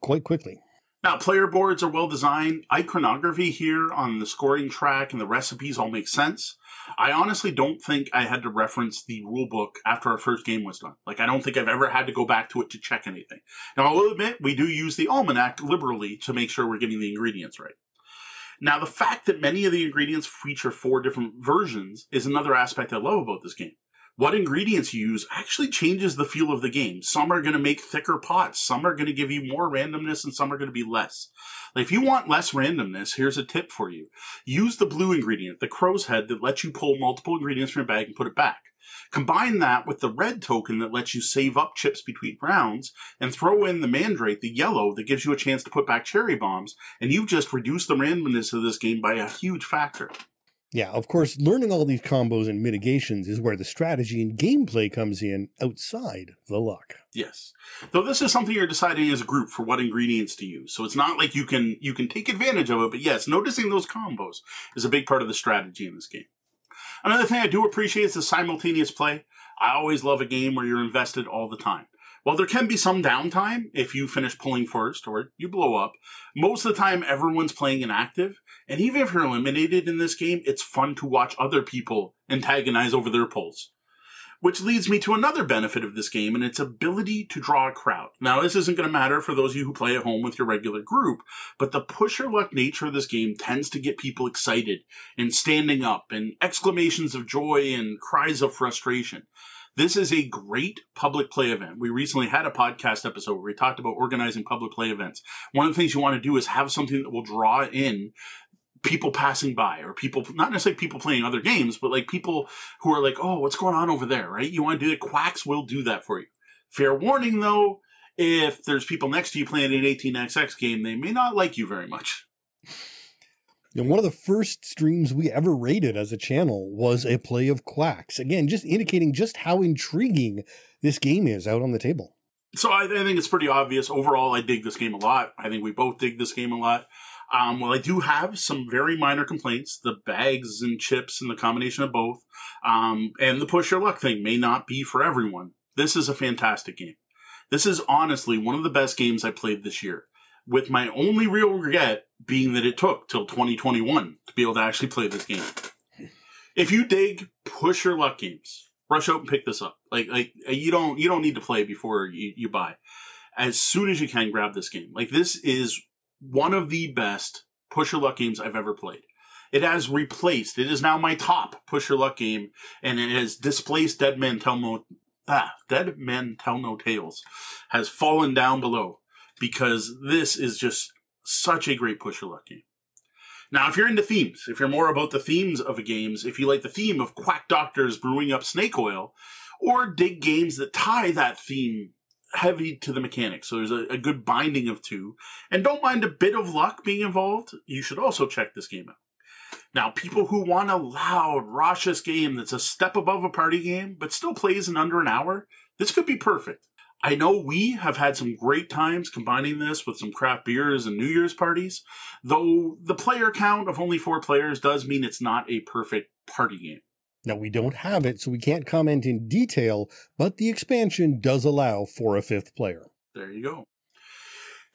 quite quickly.
Now, player boards are well designed. Iconography here on the scoring track and the recipes all make sense. I honestly don't think I had to reference the rule book after our first game was done. Like, I don't think I've ever had to go back to it to check anything. Now, I will admit, we do use the almanac liberally to make sure we're getting the ingredients right. Now, the fact that many of the ingredients feature four different versions is another aspect I love about this game. What ingredients you use actually changes the feel of the game. Some are going to make thicker pots, some are going to give you more randomness, and some are going to be less. Like if you want less randomness, here's a tip for you. Use the blue ingredient, the crow's head, that lets you pull multiple ingredients from your bag and put it back. Combine that with the red token that lets you save up chips between rounds, and throw in the mandrake, the yellow, that gives you a chance to put back cherry bombs, and you've just reduced the randomness of this game by a huge factor.
Yeah, of course, learning all these combos and mitigations is where the strategy and gameplay comes in outside the luck.
Yes. Though this is something you're deciding as a group for what ingredients to use. So it's not like you can you can take advantage of it, but yes, noticing those combos is a big part of the strategy in this game. Another thing I do appreciate is the simultaneous play. I always love a game where you're invested all the time. While there can be some downtime if you finish pulling first or you blow up, most of the time everyone's playing an active. And even if you're eliminated in this game, it's fun to watch other people antagonize over their pulls. Which leads me to another benefit of this game and its ability to draw a crowd. Now, this isn't going to matter for those of you who play at home with your regular group, but the push your luck nature of this game tends to get people excited and standing up and exclamations of joy and cries of frustration. This is a great public play event. We recently had a podcast episode where we talked about organizing public play events. One of the things you want to do is have something that will draw in people passing by or people not necessarily people playing other games but like people who are like oh what's going on over there? Right? You want to do it quacks will do that for you. Fair warning though if there's people next to you playing an 18xx game they may not like you very much.
Know, one of the first streams we ever rated as a channel was a play of quacks. Again just indicating just how intriguing this game is out on the table.
So I, I think it's pretty obvious. Overall i dig this game a lot. I think we both dig this game a lot um, well, I do have some very minor complaints. The bags and chips and the combination of both, um, and the push your luck thing may not be for everyone. This is a fantastic game. This is honestly one of the best games I played this year. With my only real regret being that it took till 2021 to be able to actually play this game. If you dig push your luck games, rush out and pick this up. Like, like you don't you don't need to play before you, you buy. As soon as you can, grab this game. Like this is one of the best push your luck games I've ever played. It has replaced, it is now my top push your luck game, and it has displaced Dead Men Tell No, ah, Dead Men Tell No Tales, has fallen down below because this is just such a great push your luck game. Now, if you're into themes, if you're more about the themes of games, if you like the theme of quack doctors brewing up snake oil, or dig games that tie that theme heavy to the mechanics, so there's a, a good binding of two, and don't mind a bit of luck being involved, you should also check this game out. Now, people who want a loud, raucous game that's a step above a party game, but still plays in under an hour, this could be perfect. I know we have had some great times combining this with some craft beers and New Year's parties, though the player count of only four players does mean it's not a perfect party game.
Now, we don't have it, so we can't comment in detail, but the expansion does allow for a fifth player.
There you go.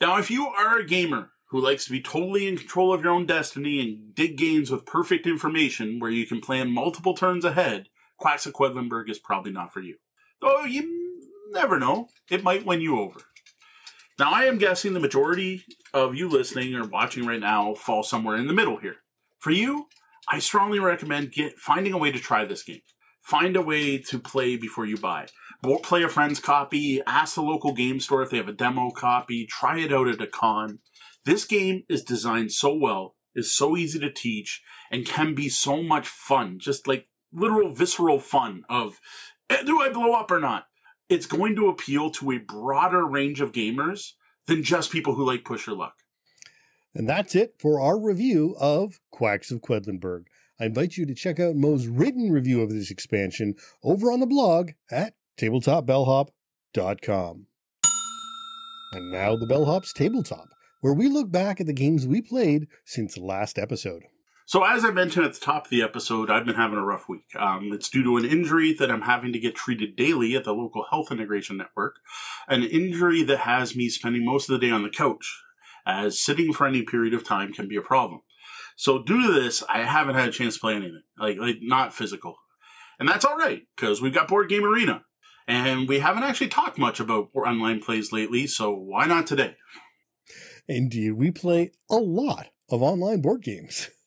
Now, if you are a gamer who likes to be totally in control of your own destiny and dig games with perfect information where you can plan multiple turns ahead, of Quedlinburg is probably not for you. Though you never know, it might win you over. Now, I am guessing the majority of you listening or watching right now fall somewhere in the middle here. For you, I strongly recommend get finding a way to try this game. Find a way to play before you buy. Play a friend's copy, ask the local game store if they have a demo copy, try it out at a con. This game is designed so well, is so easy to teach, and can be so much fun. Just like literal visceral fun of eh, do I blow up or not? it's going to appeal to a broader range of gamers than just people who like push your luck.
And that's it for our review of Quacks of Quedlinburg. I invite you to check out Mo's written review of this expansion over on the blog at tabletopbellhop.com. And now the Bellhop's Tabletop, where we look back at the games we played since last episode.
So, as I mentioned at the top of the episode, I've been having a rough week. Um, it's due to an injury that I'm having to get treated daily at the local health integration network, an injury that has me spending most of the day on the couch, as sitting for any period of time can be a problem. So, due to this, I haven't had a chance to play anything, like, like not physical. And that's all right, because we've got Board Game Arena. And we haven't actually talked much about online plays lately, so why not today?
Indeed, we play a lot of online board games.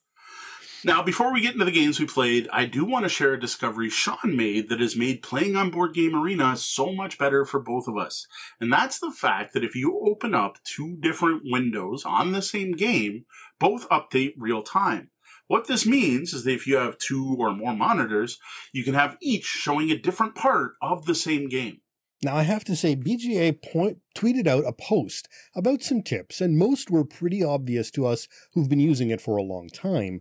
Now, before we get into the games we played, I do want to share a discovery Sean made that has made playing on Board Game Arena so much better for both of us. And that's the fact that if you open up two different windows on the same game, both update real time. What this means is that if you have two or more monitors, you can have each showing a different part of the same game.
Now, I have to say, BGA point, tweeted out a post about some tips, and most were pretty obvious to us who've been using it for a long time.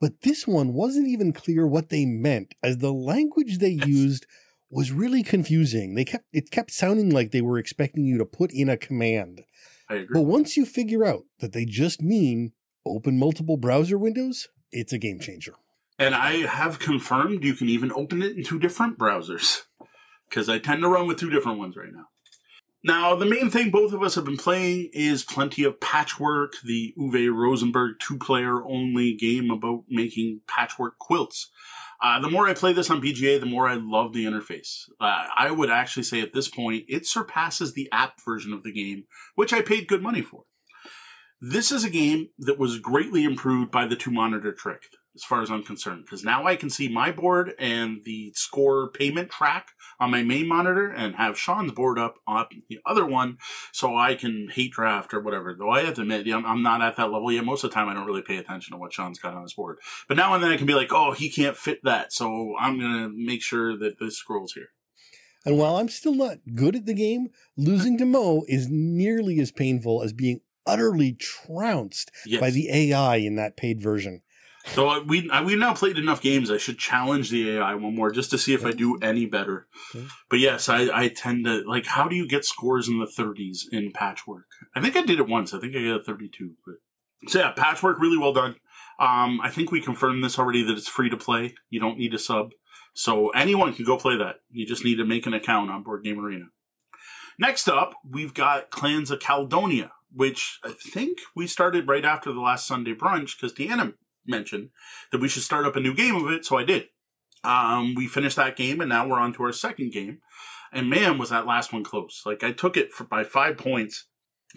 But this one wasn't even clear what they meant, as the language they used was really confusing. They kept it kept sounding like they were expecting you to put in a command.
I agree.
But once you figure out that they just mean open multiple browser windows, it's a game changer.
And I have confirmed you can even open it in two different browsers. Because I tend to run with two different ones right now. Now, the main thing both of us have been playing is plenty of Patchwork, the Uwe Rosenberg two player only game about making patchwork quilts. Uh, the more I play this on BGA, the more I love the interface. Uh, I would actually say at this point, it surpasses the app version of the game, which I paid good money for. This is a game that was greatly improved by the two monitor trick as far as I'm concerned, because now I can see my board and the score payment track on my main monitor and have Sean's board up on the other one so I can hate draft or whatever. Though I have to admit, I'm not at that level yet. Most of the time, I don't really pay attention to what Sean's got on his board. But now and then I can be like, oh, he can't fit that. So I'm going to make sure that this scrolls here.
And while I'm still not good at the game, losing to Mo is nearly as painful as being utterly trounced yes. by the AI in that paid version.
So we we've now played enough games. I should challenge the AI one more just to see if I do any better. Okay. But yes, I, I tend to like. How do you get scores in the 30s in Patchwork? I think I did it once. I think I got a 32. But so yeah, Patchwork really well done. Um, I think we confirmed this already that it's free to play. You don't need a sub, so anyone can go play that. You just need to make an account on Board Game Arena. Next up, we've got Clans of Caledonia, which I think we started right after the last Sunday brunch because Deanna mentioned that we should start up a new game of it, so I did. Um, we finished that game, and now we're on to our second game. And man, was that last one close! Like I took it for, by five points,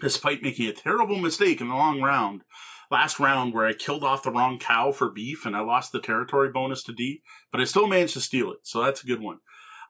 despite making a terrible mistake in the long round. Last round, where I killed off the wrong cow for beef, and I lost the territory bonus to D, but I still managed to steal it, so that's a good one.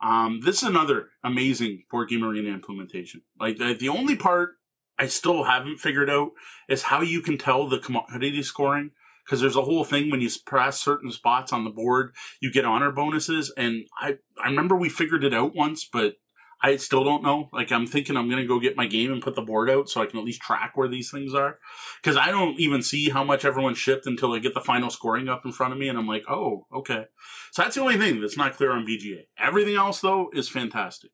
Um, this is another amazing board game arena implementation. Like the, the only part I still haven't figured out is how you can tell the commodity scoring because there's a whole thing when you press certain spots on the board, you get honor bonuses. And I, I remember we figured it out once, but I still don't know. Like I'm thinking I'm to go get my game and put the board out so I can at least track where these things are. Cause I don't even see how much everyone shipped until I get the final scoring up in front of me. And I'm like, oh, okay. So that's the only thing that's not clear on VGA. Everything else though is fantastic.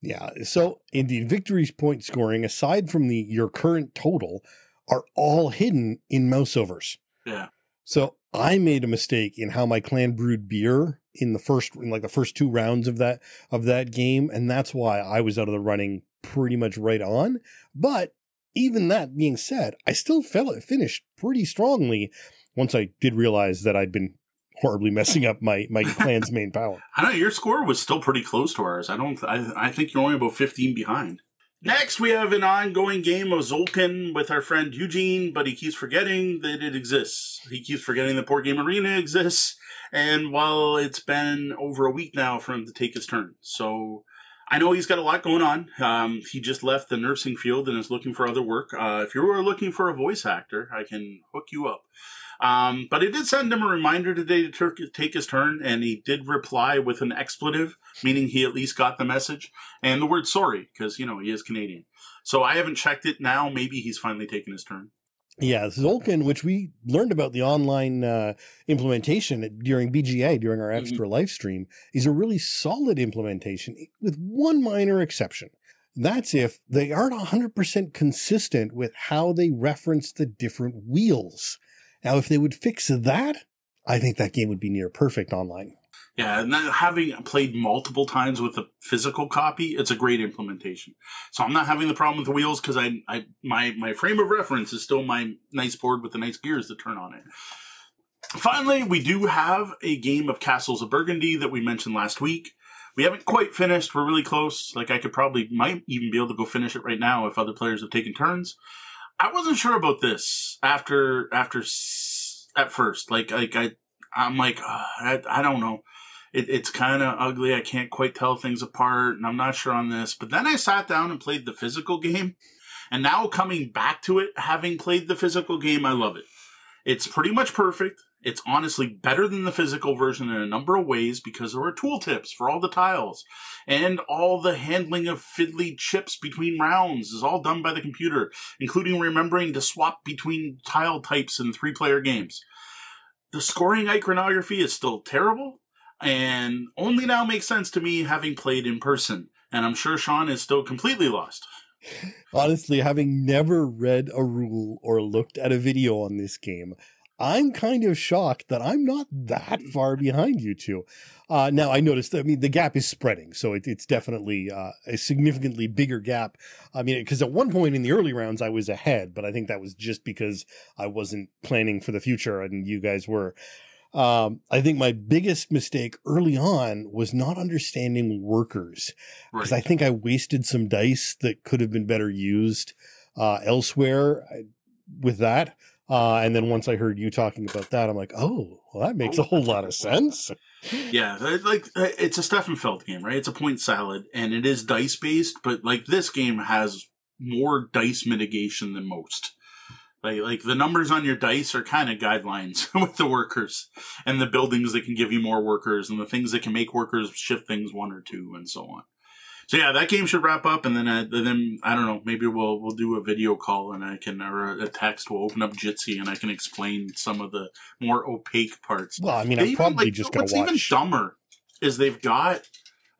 Yeah. So indeed, victories point scoring, aside from the your current total, are all hidden in mouse overs.
Yeah.
So I made a mistake in how my clan brewed beer in the first, in like the first two rounds of that, of that game. And that's why I was out of the running pretty much right on. But even that being said, I still felt it finished pretty strongly once I did realize that I'd been horribly messing up my my clan's main power.
I know your score was still pretty close to ours. I don't. I, I think you're only about 15 behind. Next, we have an ongoing game of Tzolk'in with our friend Eugene, but he keeps forgetting that it exists. He keeps forgetting the Board Game Arena exists, and well, it's been over a week now for him to take his turn. So I know he's got a lot going on. Um, he just left the nursing field and is looking for other work. Uh, if you were looking for a voice actor, I can hook you up. Um, but I did send him a reminder today to take his turn, and he did reply with an expletive, meaning he at least got the message, and the word sorry, because, you know, he is Canadian. So I haven't checked it now. Maybe he's finally taken his turn.
Yeah, Tzolk'in, which we learned about the online uh, implementation during BGA, during our mm-hmm. extra mm-hmm. live stream, is a really solid implementation with one minor exception. That's if they aren't 100% consistent with how they reference the different wheels. Now, if they would fix that, I think that game would be near perfect online.
Yeah, and having played multiple times with a physical copy, it's a great implementation. So I'm not having the problem with the wheels because I, I, my, my frame of reference is still my nice board with the nice gears that turn on it. Finally, we do have a game of Castles of Burgundy that we mentioned last week. We haven't quite finished. We're really close. Like I could probably might even be able to go finish it right now if other players have taken turns. I wasn't sure about this after after at first. Like like I I'm like uh, I I don't know. It, it's kind of ugly. I can't quite tell things apart, and I'm not sure on this. But then I sat down and played the physical game, and now coming back to it, having played the physical game, I love it. It's pretty much perfect. It's honestly better than the physical version in a number of ways because there are tooltips for all the tiles. And all the handling of fiddly chips between rounds is all done by the computer, including remembering to swap between tile types in three player games. The scoring iconography is still terrible and only now makes sense to me having played in person. And I'm sure Sean is still completely lost.
Honestly, having never read a rule or looked at a video on this game, I'm kind of shocked that I'm not that far behind you two. Uh, now I noticed, I mean, the gap is spreading, so it, it's definitely uh, a significantly bigger gap. I mean, because at one point in the early rounds I was ahead, but I think that was just because I wasn't planning for the future and you guys were. Um, I think my biggest mistake early on was not understanding workers because right. I think I wasted some dice that could have been better used uh, elsewhere uh, with that. Uh, and then once I heard you talking about that, I'm like, oh, well, that makes a whole lot of sense.
Yeah, like uh, it's a Stefan Feld game, right? It's a point salad, and it is dice based, but like this game has more dice mitigation than most. Like, like the numbers on your dice are kind of guidelines with the workers and the buildings that can give you more workers and the things that can make workers shift things one or two and so on so yeah, that game should wrap up, and then uh, then I don't know, maybe we'll we'll do a video call, and I can or a text. We'll open up Jitsi, and I can explain some of the more opaque parts.
Well, I mean, I'm probably like, just going to watch.
What's even dumber is they've got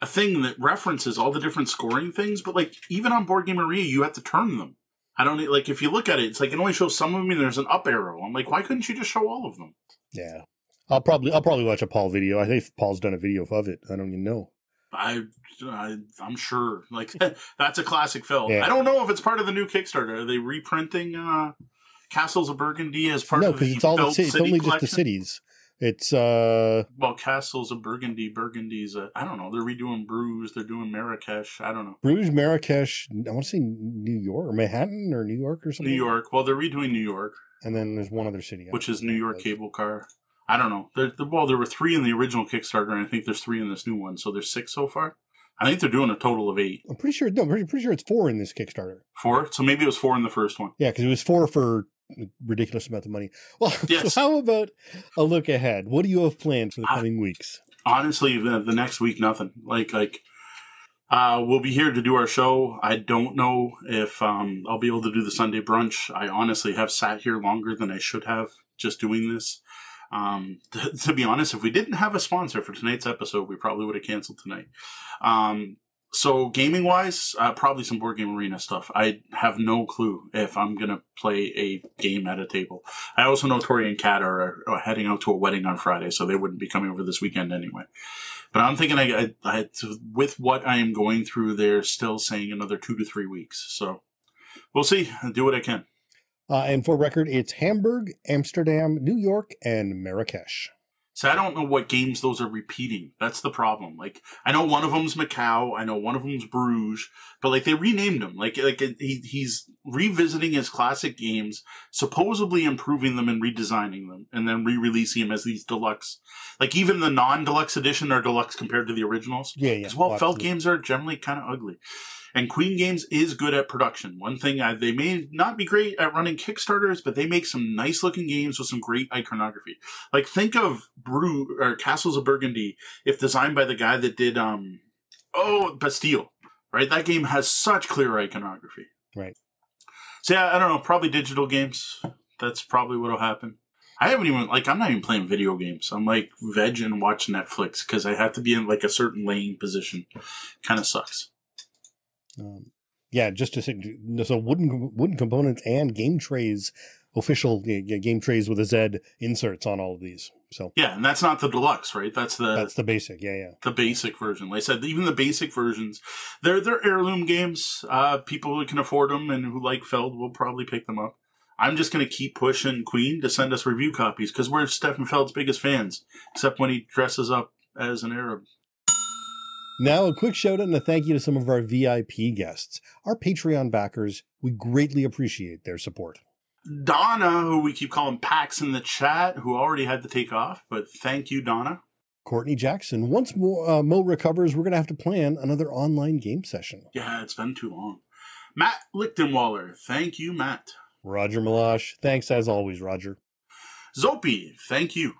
a thing that references all the different scoring things, but like even on Board Game Arena, you have to turn them. I don't like if you look at it, it's like it only shows some of them, and there's an up arrow. I'm like, why couldn't you just show all of them?
Yeah, I'll probably I'll probably watch a Paul video. I think Paul's done a video of it. I don't even know.
I, I am sure like that's a classic film. Yeah. I don't know if it's part of the new Kickstarter. Are they reprinting uh, Castles of Burgundy as part
no,
of the?
No, because it's all the ci- it's only collection? just the cities. It's uh
well, Castles of Burgundy. Burgundy's uh, I don't know. They're redoing Bruges. They're doing Marrakesh. I don't know.
Bruges, Marrakesh. I want to say New York or Manhattan or New York or something.
New York. Well, they're redoing New York.
And then there's one other city,
which is New York Cable Car. I don't know. There, well, there were three in the original Kickstarter, and I think there's three in this new one. So there's six so far. I think they're doing a total of eight.
I'm pretty sure. No, I'm pretty, pretty sure it's four in this Kickstarter.
Four? So maybe it was four in the first one.
Yeah, because it was four for ridiculous amount of money. Well,
Yes.
so how about a look ahead? What do you have planned for the
I-
coming weeks?
honestly the, the next week nothing like like uh we'll be here to do our show i don't know if um i'll be able to do the sunday brunch i honestly have sat here longer than i should have just doing this um to, to be honest if we didn't have a sponsor for tonight's episode we probably would have canceled tonight um so gaming wise uh, probably some board game arena stuff i have no clue if i'm gonna play a game at a table I also know Tori and Kat are, are heading out to a wedding on Friday, so they wouldn't be coming over this weekend anyway. But I'm thinking, I, I, I with what I am going through, they're still saying another two to three weeks. So we'll see. I'll do what I can.
Uh, and for record, it's Hamburg, Amsterdam, New York, and Marrakesh.
So I don't know what games those are repeating. That's the problem. Like I know one of them's Macau, I know one of them's Bruges, but like they renamed them. Like like he, he's revisiting his classic games, supposedly improving them and redesigning them, and then re-releasing them as these deluxe. Like even the non-deluxe edition are deluxe compared to the originals.
Yeah, yeah.
Because well, Feld games are generally kind of ugly. And Queen Games is good at production. One thing I, they may not be great at running Kickstarters, but they make some nice looking games with some great iconography. Like think of Brew or Castles of Burgundy, if designed by the guy that did um oh Bastille, right? That game has such clear iconography.
Right.
So yeah, I don't know. Probably digital games. That's probably what'll happen. I haven't even like I'm not even playing video games. I'm like veg and watch Netflix because I have to be in like a certain laying position. Kind of sucks.
Um, yeah, just to say, so wooden wooden components and game trays, official game trays with a Z inserts on all of these. So
Yeah, and that's not the deluxe, right? That's the
that's the basic. Yeah, yeah.
the basic version. Like I said, even the basic versions, they're they're heirloom games. Uh, people who can afford them and who like Feld will probably pick them up. I'm just gonna keep pushing Queen to send us review copies because we're Stefan Feld's biggest fans, except when he dresses up as an Arab.
Now, a quick shout out and a thank you to some of our VIP guests, our Patreon backers. We greatly appreciate their support.
Donna, who we keep calling Pax in the chat, who already had to take off, but thank you, Donna.
Courtney Jackson. Once more, uh, Mo recovers, we're going to have to plan another online game session.
Yeah, it's been too long. Matt Lichtenwaller, thank you, Matt.
Roger Malash. Thanks as always, Roger.
Zopi, thank you.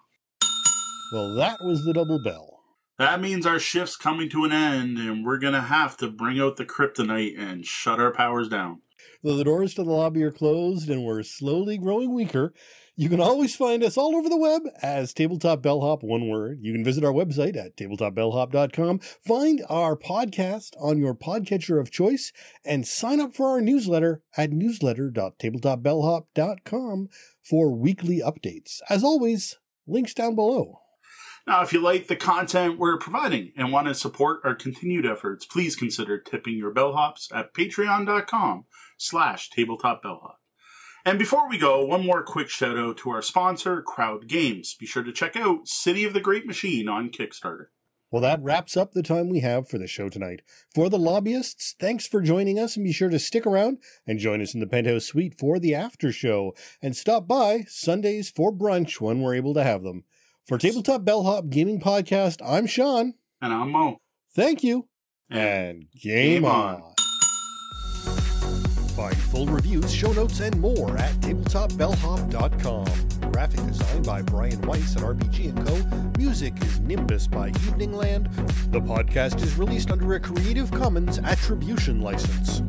Well, that was the double bell.
That means our shift's coming to an end, and we're gonna have to bring out the kryptonite and shut our powers down.
Though the doors to the lobby are closed and we're slowly growing weaker, you can always find us all over the web as Tabletop Bellhop, one word. You can visit our website at tabletopbellhop.com, find our podcast on your podcatcher of choice, and sign up for our newsletter at newsletter.tabletopbellhop.com for weekly updates. As always, links down below.
Now, if you like the content we're providing and want to support our continued efforts, please consider tipping your bellhops at patreon.com slash tabletopbellhop. And before we go, one more quick shout out to our sponsor, Crowd Games. Be sure to check out City of the Great Machine on Kickstarter.
Well, that wraps up the time we have for the show tonight. For the lobbyists, thanks for joining us and be sure to stick around and join us in the penthouse suite for the after show and stop by Sundays for brunch when we're able to have them. For Tabletop Bellhop Gaming Podcast, I'm Sean.
And I'm Mo.
Thank you
And
and game,
game
on.
on.
Find full reviews, show notes, and more at tabletopbellhop.com. Graphic design by Brian Weiss at RPG & Co. Music is Nimbus by Eveningland. The podcast is released under a Creative Commons Attribution license.